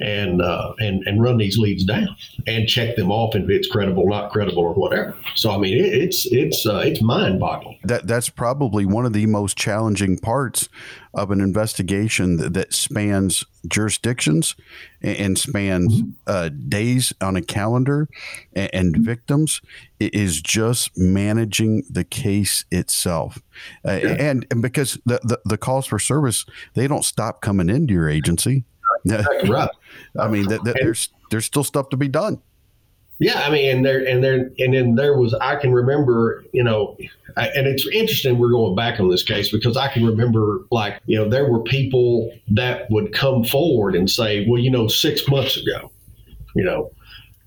and uh, and and run these leads down and check them off if it's credible, not credible, or whatever. So I mean, it, it's it's uh, it's mind boggling. That that's probably one of the most challenging parts of an investigation that, that spans jurisdictions and, and spans mm-hmm. uh, days on a calendar and, and mm-hmm. victims is just managing the case itself. Uh, yeah. and, and because the, the, the calls for service, they don't stop coming into your agency. right. I mean, that, that there's there's still stuff to be done. Yeah, I mean, and there, and there, and then there was. I can remember, you know, I, and it's interesting. We're going back on this case because I can remember, like, you know, there were people that would come forward and say, "Well, you know, six months ago, you know,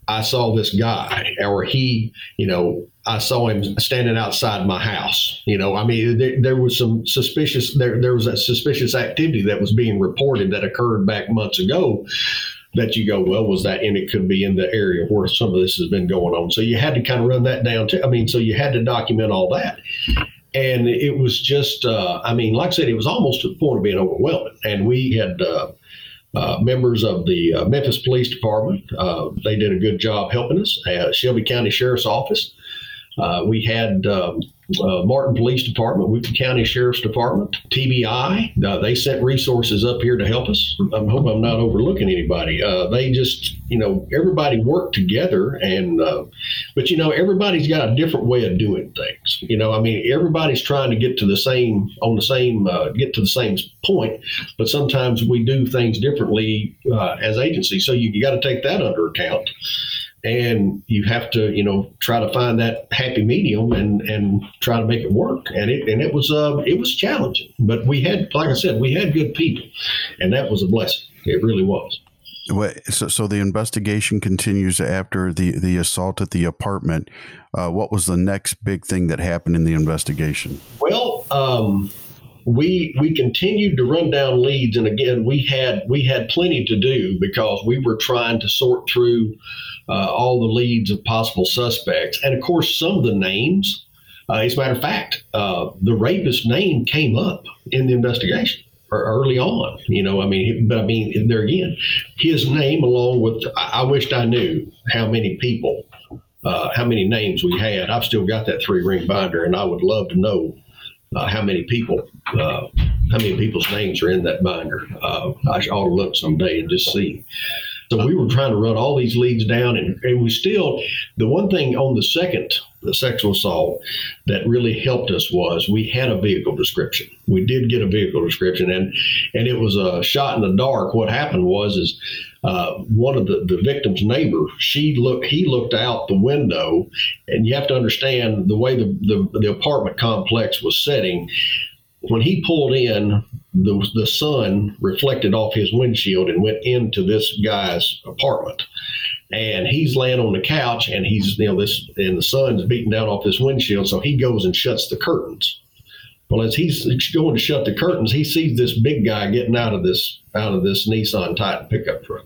I saw this guy, or he, you know, I saw him standing outside my house. You know, I mean, there, there, was some suspicious there there was a suspicious activity that was being reported that occurred back months ago. That you go, well, was that, and it could be in the area where some of this has been going on. So you had to kind of run that down too. I mean, so you had to document all that and it was just uh, i mean like i said it was almost to the point of being overwhelming and we had uh, uh, members of the uh, memphis police department uh, they did a good job helping us. At shelby county sheriff's office uh, we had um, uh, Martin Police Department, Weakley County Sheriff's Department, TBI. Uh, they sent resources up here to help us. I hope I'm not overlooking anybody. Uh, they just, you know, everybody worked together, and uh, but you know, everybody's got a different way of doing things. You know, I mean, everybody's trying to get to the same on the same uh, get to the same point, but sometimes we do things differently as agencies. So you, you got to take that under account and you have to you know try to find that happy medium and and try to make it work. And it and it was uh it was challenging. But we had like i said we had good people. And that was a blessing. It really was. So, so the investigation continues after the, the assault at the apartment. Uh, what was the next big thing that happened in the investigation? Well, um, we we continued to run down leads, and again, we had we had plenty to do because we were trying to sort through uh, all the leads of possible suspects. And of course, some of the names, uh, as a matter of fact, uh, the rapist name came up in the investigation early on. You know, I mean, but I mean, there again, his name, along with, I, I wished I knew how many people, uh, how many names we had. I've still got that three ring binder, and I would love to know uh, how many people, uh, how many people's names are in that binder. Uh, I ought to look someday and just see. So we were trying to run all these leads down, and, and we still, the one thing on the second, the sexual assault, that really helped us was we had a vehicle description. We did get a vehicle description, and and it was a shot in the dark. What happened was is uh, one of the, the victim's neighbor, she looked, he looked out the window, and you have to understand the way the, the, the apartment complex was setting when he pulled in, the, the sun reflected off his windshield and went into this guy's apartment. And he's laying on the couch and he's, you know, this, and the sun's beating down off this windshield. So he goes and shuts the curtains. Well, as he's going to shut the curtains, he sees this big guy getting out of this, out of this Nissan Titan pickup truck.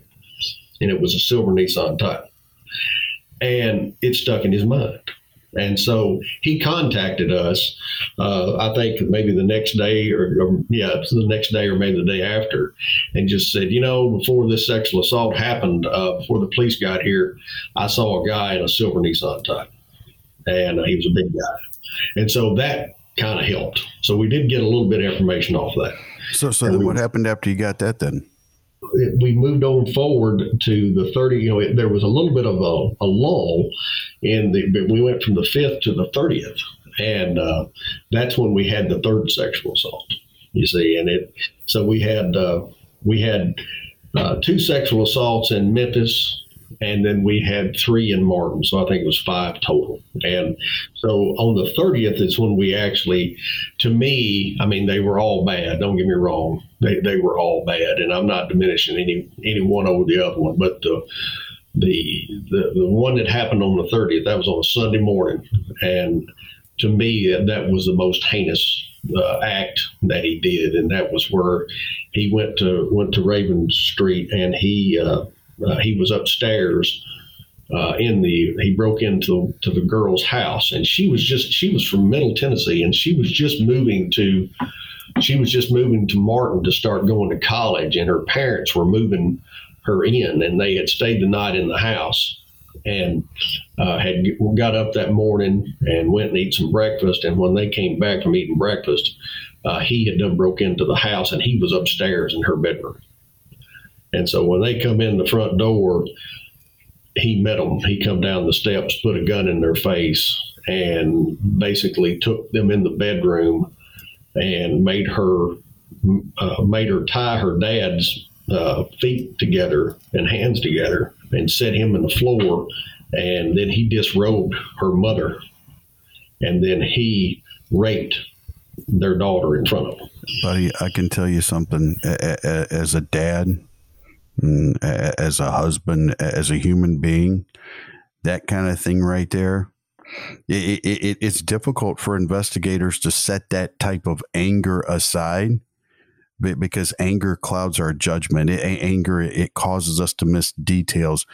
And it was a silver Nissan Titan. And it stuck in his mind. And so he contacted us, uh, I think maybe the next day or, or, yeah, the next day or maybe the day after, and just said, you know, before this sexual assault happened, uh, before the police got here, I saw a guy in a silver Nissan Titan, and he was a big guy. And so that kind of helped. So we did get a little bit of information off that. So, so then we, what happened after you got that then? We moved on forward to the 30 you know it, there was a little bit of a, a lull in the we went from the 5th to the 30th and uh, that's when we had the third sexual assault you see. And it so we had uh, we had uh, two sexual assaults in memphis and then we had three in Martin. So I think it was five total. And so on the 30th is when we actually, to me, I mean, they were all bad. Don't get me wrong. They, they were all bad. And I'm not diminishing any, any one over the other one. But the, the, the, the one that happened on the 30th, that was on a Sunday morning. And to me, that was the most heinous uh, act that he did, and that was where he went to went to Raven Street and he uh, uh, he was upstairs uh, in the he broke into to the girl's house and she was just she was from middle tennessee and she was just moving to she was just moving to martin to start going to college and her parents were moving her in and they had stayed the night in the house and uh, had got up that morning and went and eat some breakfast and when they came back from eating breakfast uh, he had done broke into the house and he was upstairs in her bedroom and so when they come in the front door, he met them. He come down the steps, put a gun in their face, and basically took them in the bedroom and made her uh, made her tie her dad's uh, feet together and hands together and set him in the floor and then he disrobed her mother, and then he raped their daughter in front of them. Buddy, I can tell you something. As a dad, as a husband, as a human being, that kind of thing right there, it, it, it's difficult for investigators to set that type of anger aside because anger clouds our judgment. It, anger it causes us to miss details.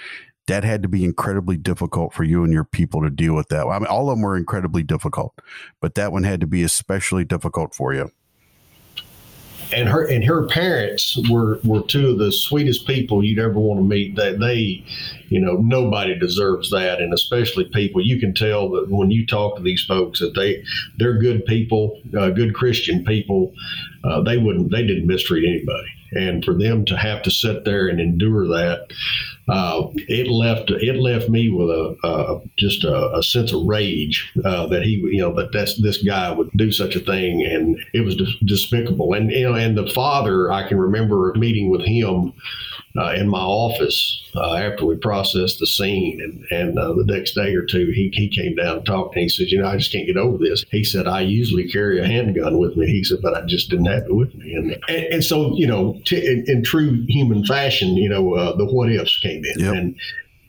That had to be incredibly difficult for you and your people to deal with that. I mean, all of them were incredibly difficult, but that one had to be especially difficult for you and her and her parents were were two of the sweetest people you'd ever want to meet. That they, you know, nobody deserves that, and especially people. You can tell that when you talk to these folks that they they're good people, uh, good Christian people. Uh, they wouldn't they didn't mistreat anybody, and for them to have to sit there and endure that uh, it left it left me with a uh, just a, a, sense of rage uh, that he you know that that's, this guy would do such a thing and it was despicable. And you know and the father I can remember meeting with him uh, in my office uh, after we processed the scene. And, and uh, the next day or two, he, he came down and talked. to And he said, You know, I just can't get over this. He said, I usually carry a handgun with me. He said, But I just didn't have it with me. And, and, and so, you know, t- in, in, true human fashion, you know, uh, the what ifs came in. Yep. And,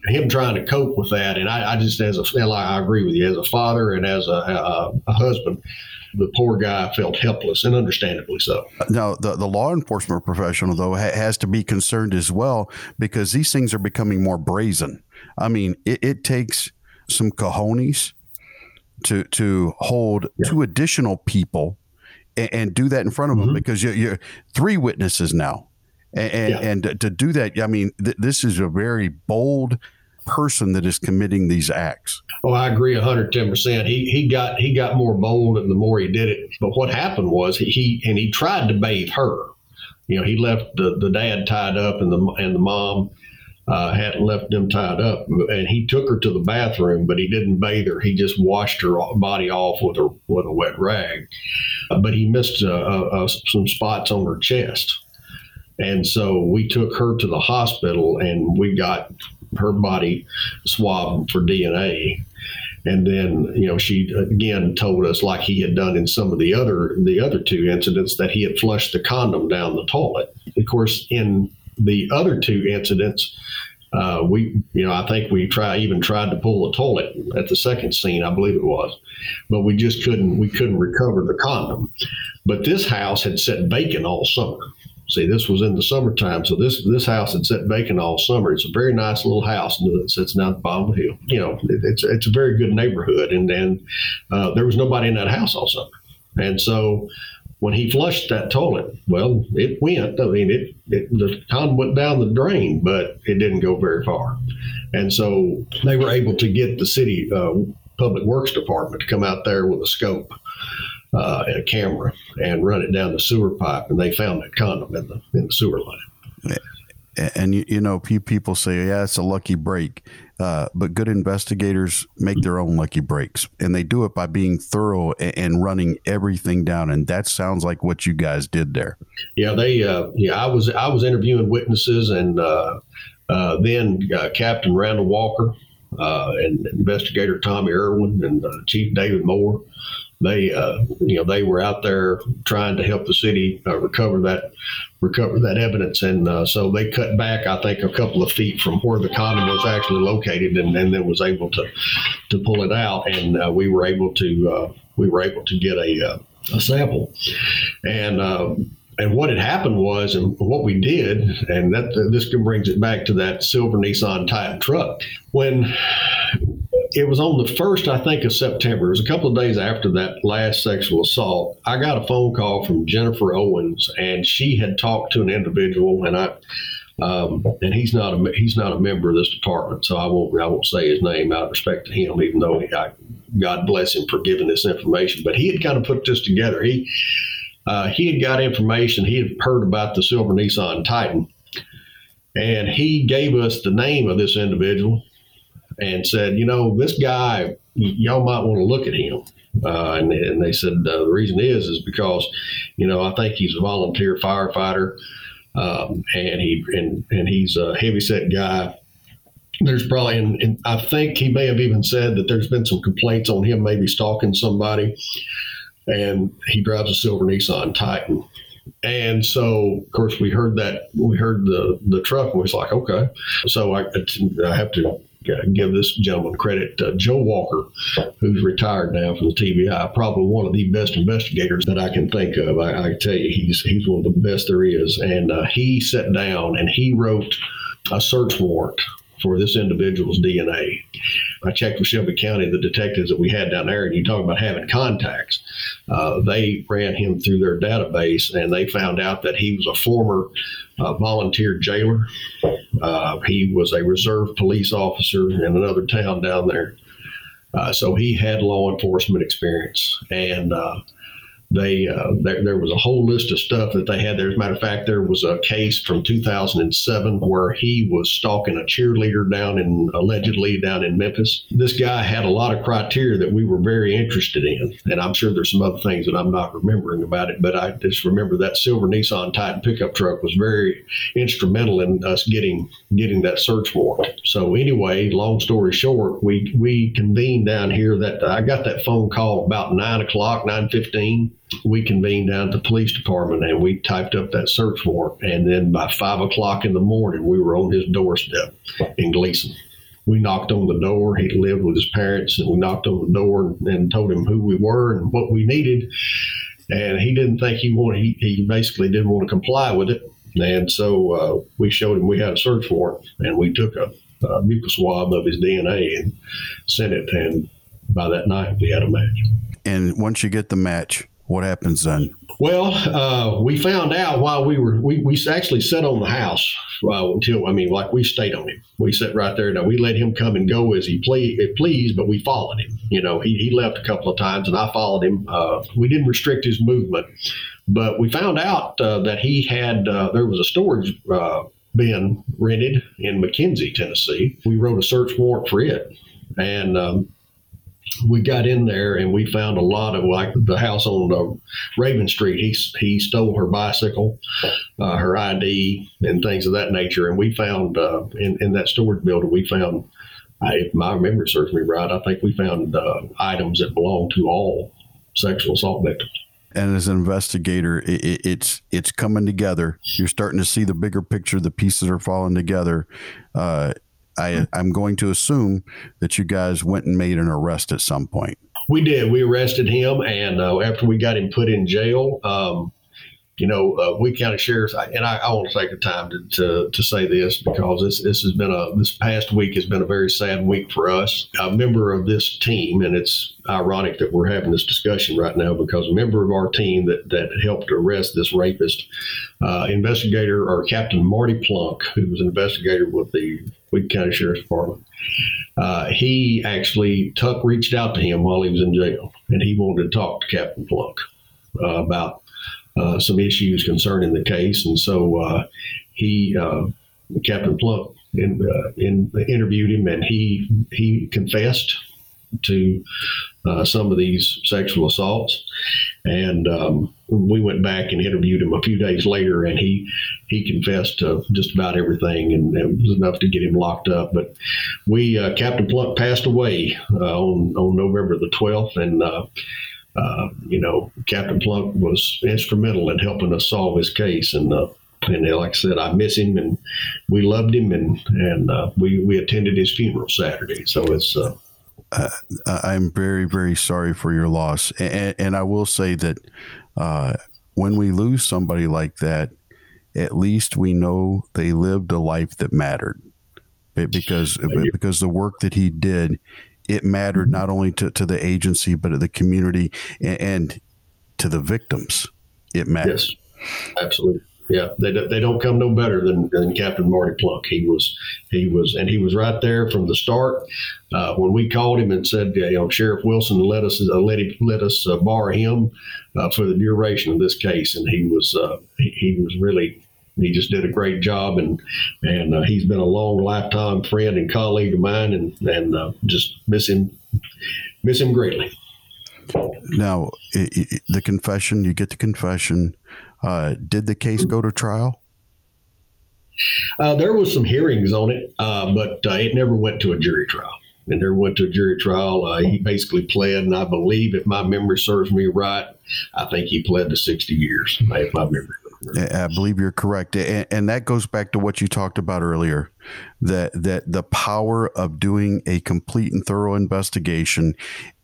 him trying to cope with that, and I, I just as a, I agree with you as a father and as a, a, a husband, the poor guy felt helpless and understandably so. Now, the, the law enforcement professional, though, ha- has to be concerned as well because these things are becoming more brazen. I mean, it, it takes some cojones to to hold yeah. two additional people and, and, do that in front of mm-hmm. them because you're, you're, three witnesses now. And, and, yeah. and to do that, I mean, th- this is a very bold person that is committing these acts. Oh, I agree 110%. He he got he got more bold and the more he did it. But what happened was he, he and he tried to bathe her. You know, he left the, the dad tied up and the and the mom uh, had left them tied up, and he took her to the bathroom, but he didn't bathe her. He just washed her body off with a with a wet rag, uh, but he missed uh, uh, uh some spots on her chest, and so we took her to the hospital, and we got her body swab for DNA. And then, you know, she again told us, like he had done in some of the other the other two incidents, that he had flushed the condom down the toilet. Of course, in the other two incidents, uh, we, you know, I think we try even tried to pull the toilet at the second scene, I believe it was, but we just couldn't we couldn't recover the condom. But this house had set vacant all summer. See, this was in the summertime, so this this house had sat vacant all summer. It's a very nice little house that sits down at the bottom of the hill. You know, it, it's it's a very good neighborhood, and then uh, there was nobody in that house all summer, and so when he flushed that toilet, well, it went. I mean, it, it the condom went down the drain, but it didn't go very far, and so they were able to get the city uh, public works department to come out there with a scope uh, and a camera and run it down the sewer pipe, and they found that condom in the in the sewer line. And you, you know, people say, "Yeah, it's a lucky break," uh, but good investigators make their own lucky breaks, and they do it by being thorough and, and, running everything down. And that sounds like what you guys did there. Yeah, they. Uh, yeah, I was I was interviewing witnesses, and uh, uh then uh, Captain Randall Walker uh, and investigator Tommy Irwin and Chief David Moore they uh, you know they were out there trying to help the city uh, recover that recover that evidence. And uh, so they cut back I think a couple of feet from where the condom was actually located and, then was able to to pull it out. And uh, we were able to uh, we were able to get a, uh, a sample. And and what had happened was, and what we did, and that this brings it back to that silver Nissan Titan truck. When it was on the first, I think, of September. It was a couple of days after that last sexual assault. I got a phone call from Jennifer Owens, and she had talked to an individual, and I, um, and he's not a he's not a member of this department, so I won't I won't say his name out of respect to him, even though he, I, God bless him for giving this information. But he had kind of put this together. He uh, he had got information. He had heard about the silver Nissan Titan, and he gave us the name of this individual and said, you know, this guy, y'all might want to look at him. Uh, and, and, they said uh, the reason is is because, you know, I think he's a volunteer firefighter, um, and he and and he's a heavy set guy, there's probably, and, and, I think he may have even said that there's been some complaints on him maybe stalking somebody, and he drives a silver Nissan Titan. And so, of course, we heard that we heard the the truck, and was like, okay. So I, I have to give this gentleman credit. Uh, Joe Walker, who's retired now from the TBI, probably one of the best investigators that I can think of. I, I tell you, he's he's one of the best there is. And uh, he sat down and he wrote a search warrant for this individual's DNA. I checked with Shelby County, the detectives that we had down there, and you talk about having contacts. Uh, they ran him through their database and they found out that he was a former uh, volunteer jailer. Uh, he was a reserve police officer in another town down there. Uh, so he had law enforcement experience. And uh, they uh, there, there was a whole list of stuff that they had there. As a matter of fact, there was a case from 2007 where he was stalking a cheerleader down in allegedly down in Memphis. This guy had a lot of criteria that we were very interested in, and I'm sure there's some other things that I'm not remembering about it. But I just remember that silver Nissan Titan pickup truck was very instrumental in us getting getting that search warrant. So anyway, long story short, we we convened down here. That I got that phone call about nine o'clock, nine fifteen we convened down at the police department and we typed up that search warrant. And then by five o'clock in the morning, we were on his doorstep in Gleason. We knocked on the door. He lived with his parents, and we knocked on the door and told him who we were and what we needed. And he didn't think he wanted. He, he basically didn't want to comply with it. And so uh, we showed him we had a search warrant, and we took a, a buccal swab of his DNA and sent it. And by that night, we had a match. And once you get the match, what happens then? Well, uh, we found out while we were we, we actually sat on the house uh, until I mean, like we stayed on him. We sat right there. Now we let him come and go as he ple- pleased, but we followed him. You know, he, he left a couple of times, and I followed him. Uh, we didn't restrict his movement, but we found out uh, that he had uh, there was a storage uh, bin rented in McKenzie, Tennessee. We wrote a search warrant for it, and um, we got in there and we found a lot of like the house on uh, Raven Street. He he stole her bicycle, uh, her ID, and things of that nature. And we found uh, in in that storage building, we found, if my memory serves me right, I think we found uh, items that belonged to all sexual assault victims. And as an investigator, it, it, it's it's coming together. You're starting to see the bigger picture. The pieces are falling together uh, I, I'm going to assume that you guys went and made an arrest at some point. We did. We arrested him, and uh, after we got him put in jail, um, you know, uh, we county sheriffs, and I, I want to take the time to, to, to, say this because this this has been a this past week has been a very sad week for us. A member of this team, and it's ironic that we're having this discussion right now because a member of our team that that helped arrest this rapist, uh, investigator or Captain Marty Plunk, who was an investigator with the Weakley County Sheriff's Department. Uh, he actually Tuck reached out to him while he was in jail, and he wanted to talk to Captain Plunk uh, about uh, some issues concerning the case, and so uh, he, uh, Captain Plunk, in, uh, in, interviewed him, and he he confessed to uh, some of these sexual assaults, and um, we went back and interviewed him a few days later, and he he confessed to just about everything, and it was enough to get him locked up. But we Captain Plunk passed away on on November the twelfth, and uh, you know, Captain Plunk was instrumental in helping us solve his case. And uh, and like I said, I miss him, and we loved him, and and uh, we we attended his funeral Saturday. So it's. Uh, uh, I'm very very sorry for your loss, and, and I will say that when we lose somebody like that, at least we know they lived a life that mattered because because the work that he did it mattered not only to, to the agency but to the community and, and to the victims. It mattered. Yes, absolutely. Yeah, they, they don't come no better than, than Captain Marty Plunk. He was he was and he was right there from the start. Uh, when we called him and said, you know, Sheriff Wilson let us uh, let him, let us uh, bar him uh, for the duration of this case, and he was uh, he, he was really he just did a great job, and and uh, he's been a long lifetime friend and colleague of mine, and and just miss him, miss him greatly. Now, it, it, the confession, you get the confession. Uh, did the case go to trial? Uh, there was some hearings on it, uh, but uh, it never went to a jury trial. And never went to a jury trial. Uh, he basically pled, and I believe, if my memory serves me right, I think he pled to 60 years, if my memory I believe you're correct, and, and, that goes back to what you talked about earlier that that the power of doing a complete and thorough investigation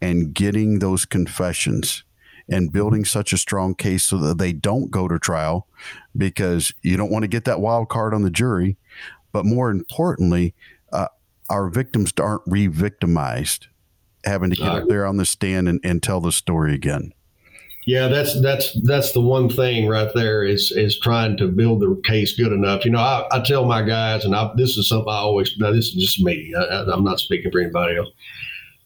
and getting those confessions and building such a strong case so that they don't go to trial because you don't want to get that wild card on the jury, but more importantly, uh, our victims aren't re-victimized having to get up there on the stand and, and tell the story again. Yeah, that's that's that's the one thing right there is is trying to build the case good enough. You know, I, I tell my guys, and I, this is something I always. Now, this is just me. I, am not speaking for anybody else.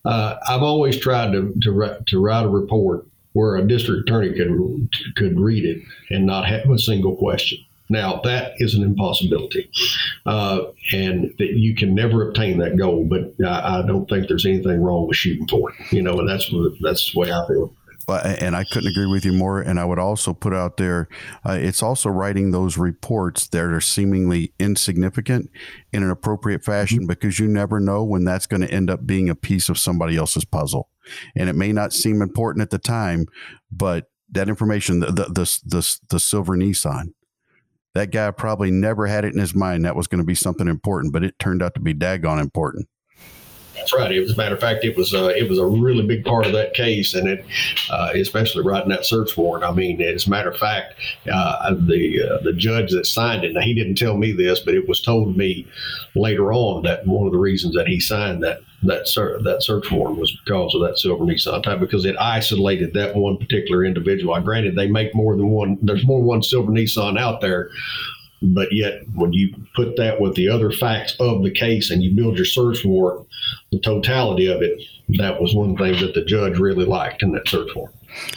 Uh, I've always tried to to to write a report where a district attorney could could read it and not have a single question. Now that is an impossibility, uh, and that you can never obtain that goal. But I, I, don't think there's anything wrong with shooting for it. You know, and that's what, that's the way I feel and I couldn't agree with you more. And I would also put out there, uh, it's also writing those reports that are seemingly insignificant in an appropriate fashion mm-hmm. because you never know when that's going to end up being a piece of somebody else's puzzle. And it may not seem important at the time, but that information, the the the, the, the silver Nissan, that guy probably never had it in his mind that was going to be something important, but it turned out to be daggone important. That's right. As a matter of fact, it was uh, it was a really big part of that case, and it uh, especially writing that search warrant. I mean, as a matter of fact, uh, the uh, the judge that signed it. Now he didn't tell me this, but it was told to me later on that one of the reasons that he signed that that ser- that search warrant was because of that silver Nissan Titan because it isolated that one particular individual. I granted they make more than one. There's more than one silver Nissan out there, but yet, when you put that with the other facts of the case and you build your search warrant, the totality of it, that was one thing that the judge really liked in that search warrant.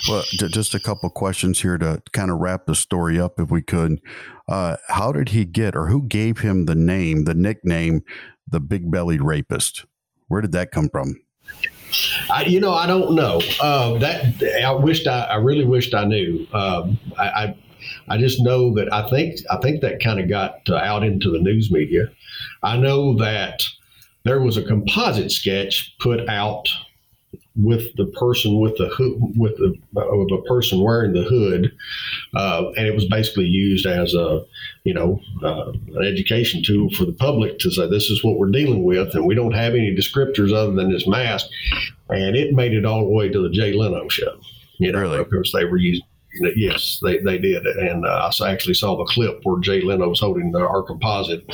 Well, just a couple questions here to kind of wrap the story up, if we could. Uh, how did he get, or who gave him the name, the nickname, the big bellied rapist? Where did that come from? I, you know, I don't know. Uh, that I wished I, I really wished I knew. Um, I, I I just know that I think I think that kind of got uh, out into the news media. I know that there was a composite sketch put out with the person with the hood with the of a person wearing the hood, uh, and it was basically used as a you know uh, an education tool for the public to say this is what we're dealing with, and we don't have any descriptors other than this mask, and it made it all the way to the Jay Leno show. You know, really? of course they were using Yes, they, they did. And uh, I actually saw the clip where Jay Leno was holding the, our composite.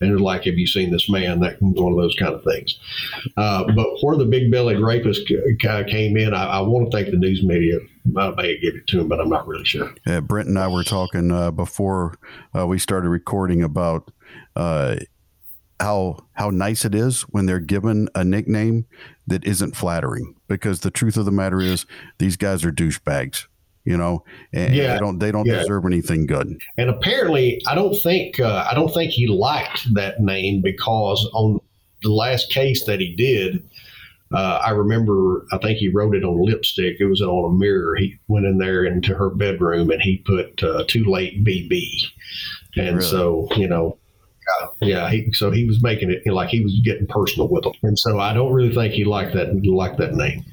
And it was like, have you seen this man? That one of those kind of things. Uh, but where the big bellied rapist guy came in, I, I, want to thank the news media. I may give it to him, but I'm not really sure. Yeah, Brent and I were talking uh, before uh, we started recording about uh, how how nice it is when they're given a nickname that isn't flattering. Because the truth of the matter is, these guys are douchebags you know and yeah, they don't they don't yeah. deserve anything good and apparently i don't think uh, i don't think he liked that name because on the last case that he did uh, I remember, I think he wrote it on lipstick. It was on a mirror. He went in there into her bedroom and he put uh, "Too late, BB," and really? so you know, yeah. He, so he was making it like he was getting personal with them, and so I don't really think he liked that liked that name.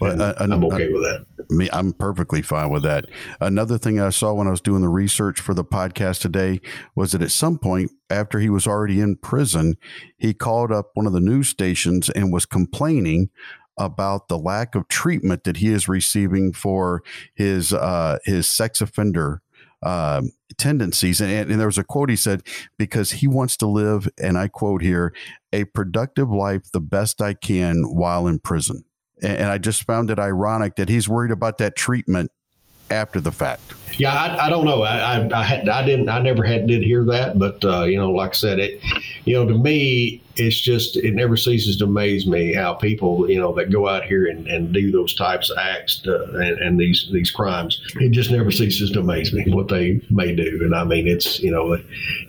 But uh, I'm okay with that. Me, I'm perfectly fine with that. Another thing I saw when I was doing the research for the podcast today was that at some point after he was already in prison, he called up one of the news stations and was complaining about the lack of treatment that he is receiving for his uh, his sex offender uh, tendencies. And, and, there was a quote he said, because he wants to live, and I quote here, a productive life the best I can while in prison. And I just found it ironic that he's worried about that treatment after the fact. Yeah, I, I don't know. I, I, I, had, I, didn't, I never had did hear that, but uh, you know, like I said, it, you know, to me, it's just it never ceases to amaze me how people, you know, that go out here and, and do those types of acts uh, and, and, these these crimes. It just never ceases to amaze me what they may do, and I mean, it's you know,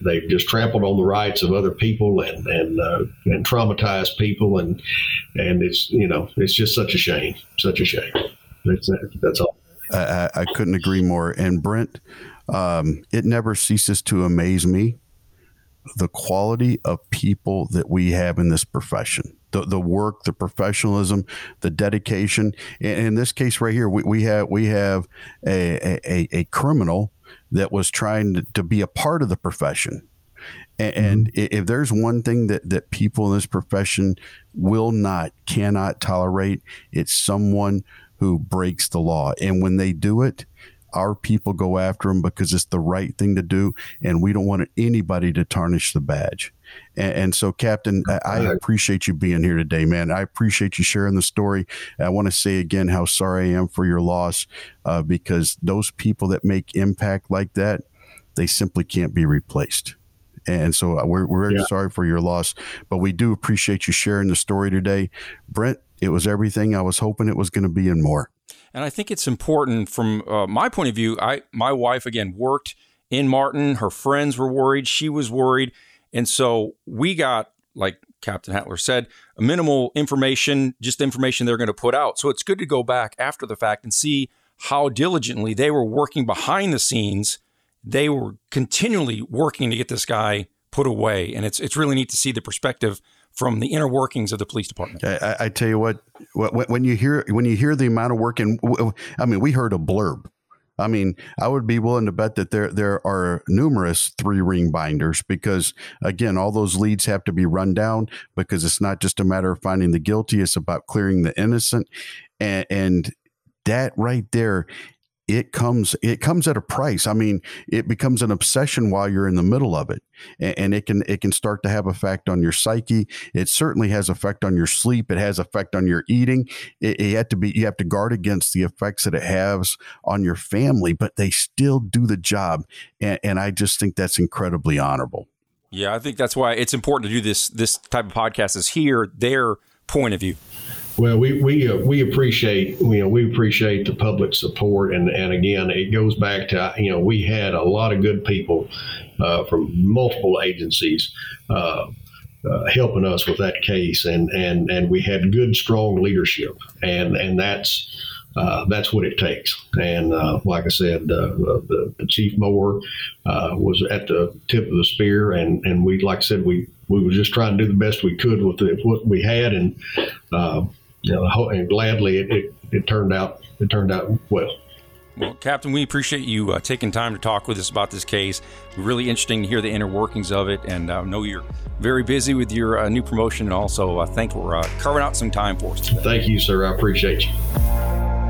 they've just trampled on the rights of other people and and uh, and traumatized people, and and it's you know, it's just such a shame, such a shame. That's that's all. I, I couldn't agree more. And Brent, um, it never ceases to amaze me the quality of people that we have in this profession. The, the work, the professionalism, the dedication. And in this case right here, we, we have we have a, a, a criminal that was trying to, to be a part of the profession. And, and mm-hmm. if there's one thing that, that people in this profession will not, cannot tolerate, it's someone who breaks the law. And when they do it, our people go after them because it's the right thing to do, and we don't want anybody to tarnish the badge. And, and so, Captain, I, I, appreciate you being here today, man. I appreciate you sharing the story. I want to say again how sorry I am for your loss, uh, because those people that make impact like that, they simply can't be replaced. And so uh, we're, we're very yeah. sorry for your loss, but we do appreciate you sharing the story today. Brent, it was everything I was hoping it was going to be and more. And I think it's important from uh, my point of view. I my wife again worked in Martin. Her friends were worried. She was worried, and so we got like Captain Hatler said, minimal information, just information they're going to put out. So it's good to go back after the fact and see how diligently they were working behind the scenes. They were continually working to get this guy put away, and it's it's really neat to see the perspective from the inner workings of the police department. I, I tell you what, when you hear when you hear the amount of work, and I mean, we heard a blurb. I mean, I would be willing to bet that there there are numerous three ring binders because again, all those leads have to be run down because it's not just a matter of finding the guilty; it's about clearing the innocent, and, and that right there it comes it comes at a price. I mean it becomes an obsession while you're in the middle of it and, and, it can it can start to have effect on your psyche. It certainly has effect on your sleep. It has effect on your eating. It, it had to be you have to guard against the effects that it has on your family but they still do the job and, and i just think that's incredibly honorable. Yeah i think that's why it's important to do this this type of podcast is hear their point of view well, we we uh, we appreciate you know we appreciate the public support, and and again, it goes back to you know we had a lot of good people uh, from multiple agencies. Uh, uh, helping us with that case, and and and we had good, strong leadership, and and that's uh, that's what it takes. And uh, like I said, the, the, chief mower was at the tip of the spear, and, and we, like I said, we we were just trying to do the best we could with the, what we had, and you know, and gladly it, it, it, turned out it turned out well. Well, Captain, we appreciate you uh, taking time to talk with us about this case. Really interesting to hear the inner workings of it, and I uh, know you're very busy with your uh, new promotion, and also uh, thank for uh, carving out some time for us. Today. Thank you, sir. I appreciate you.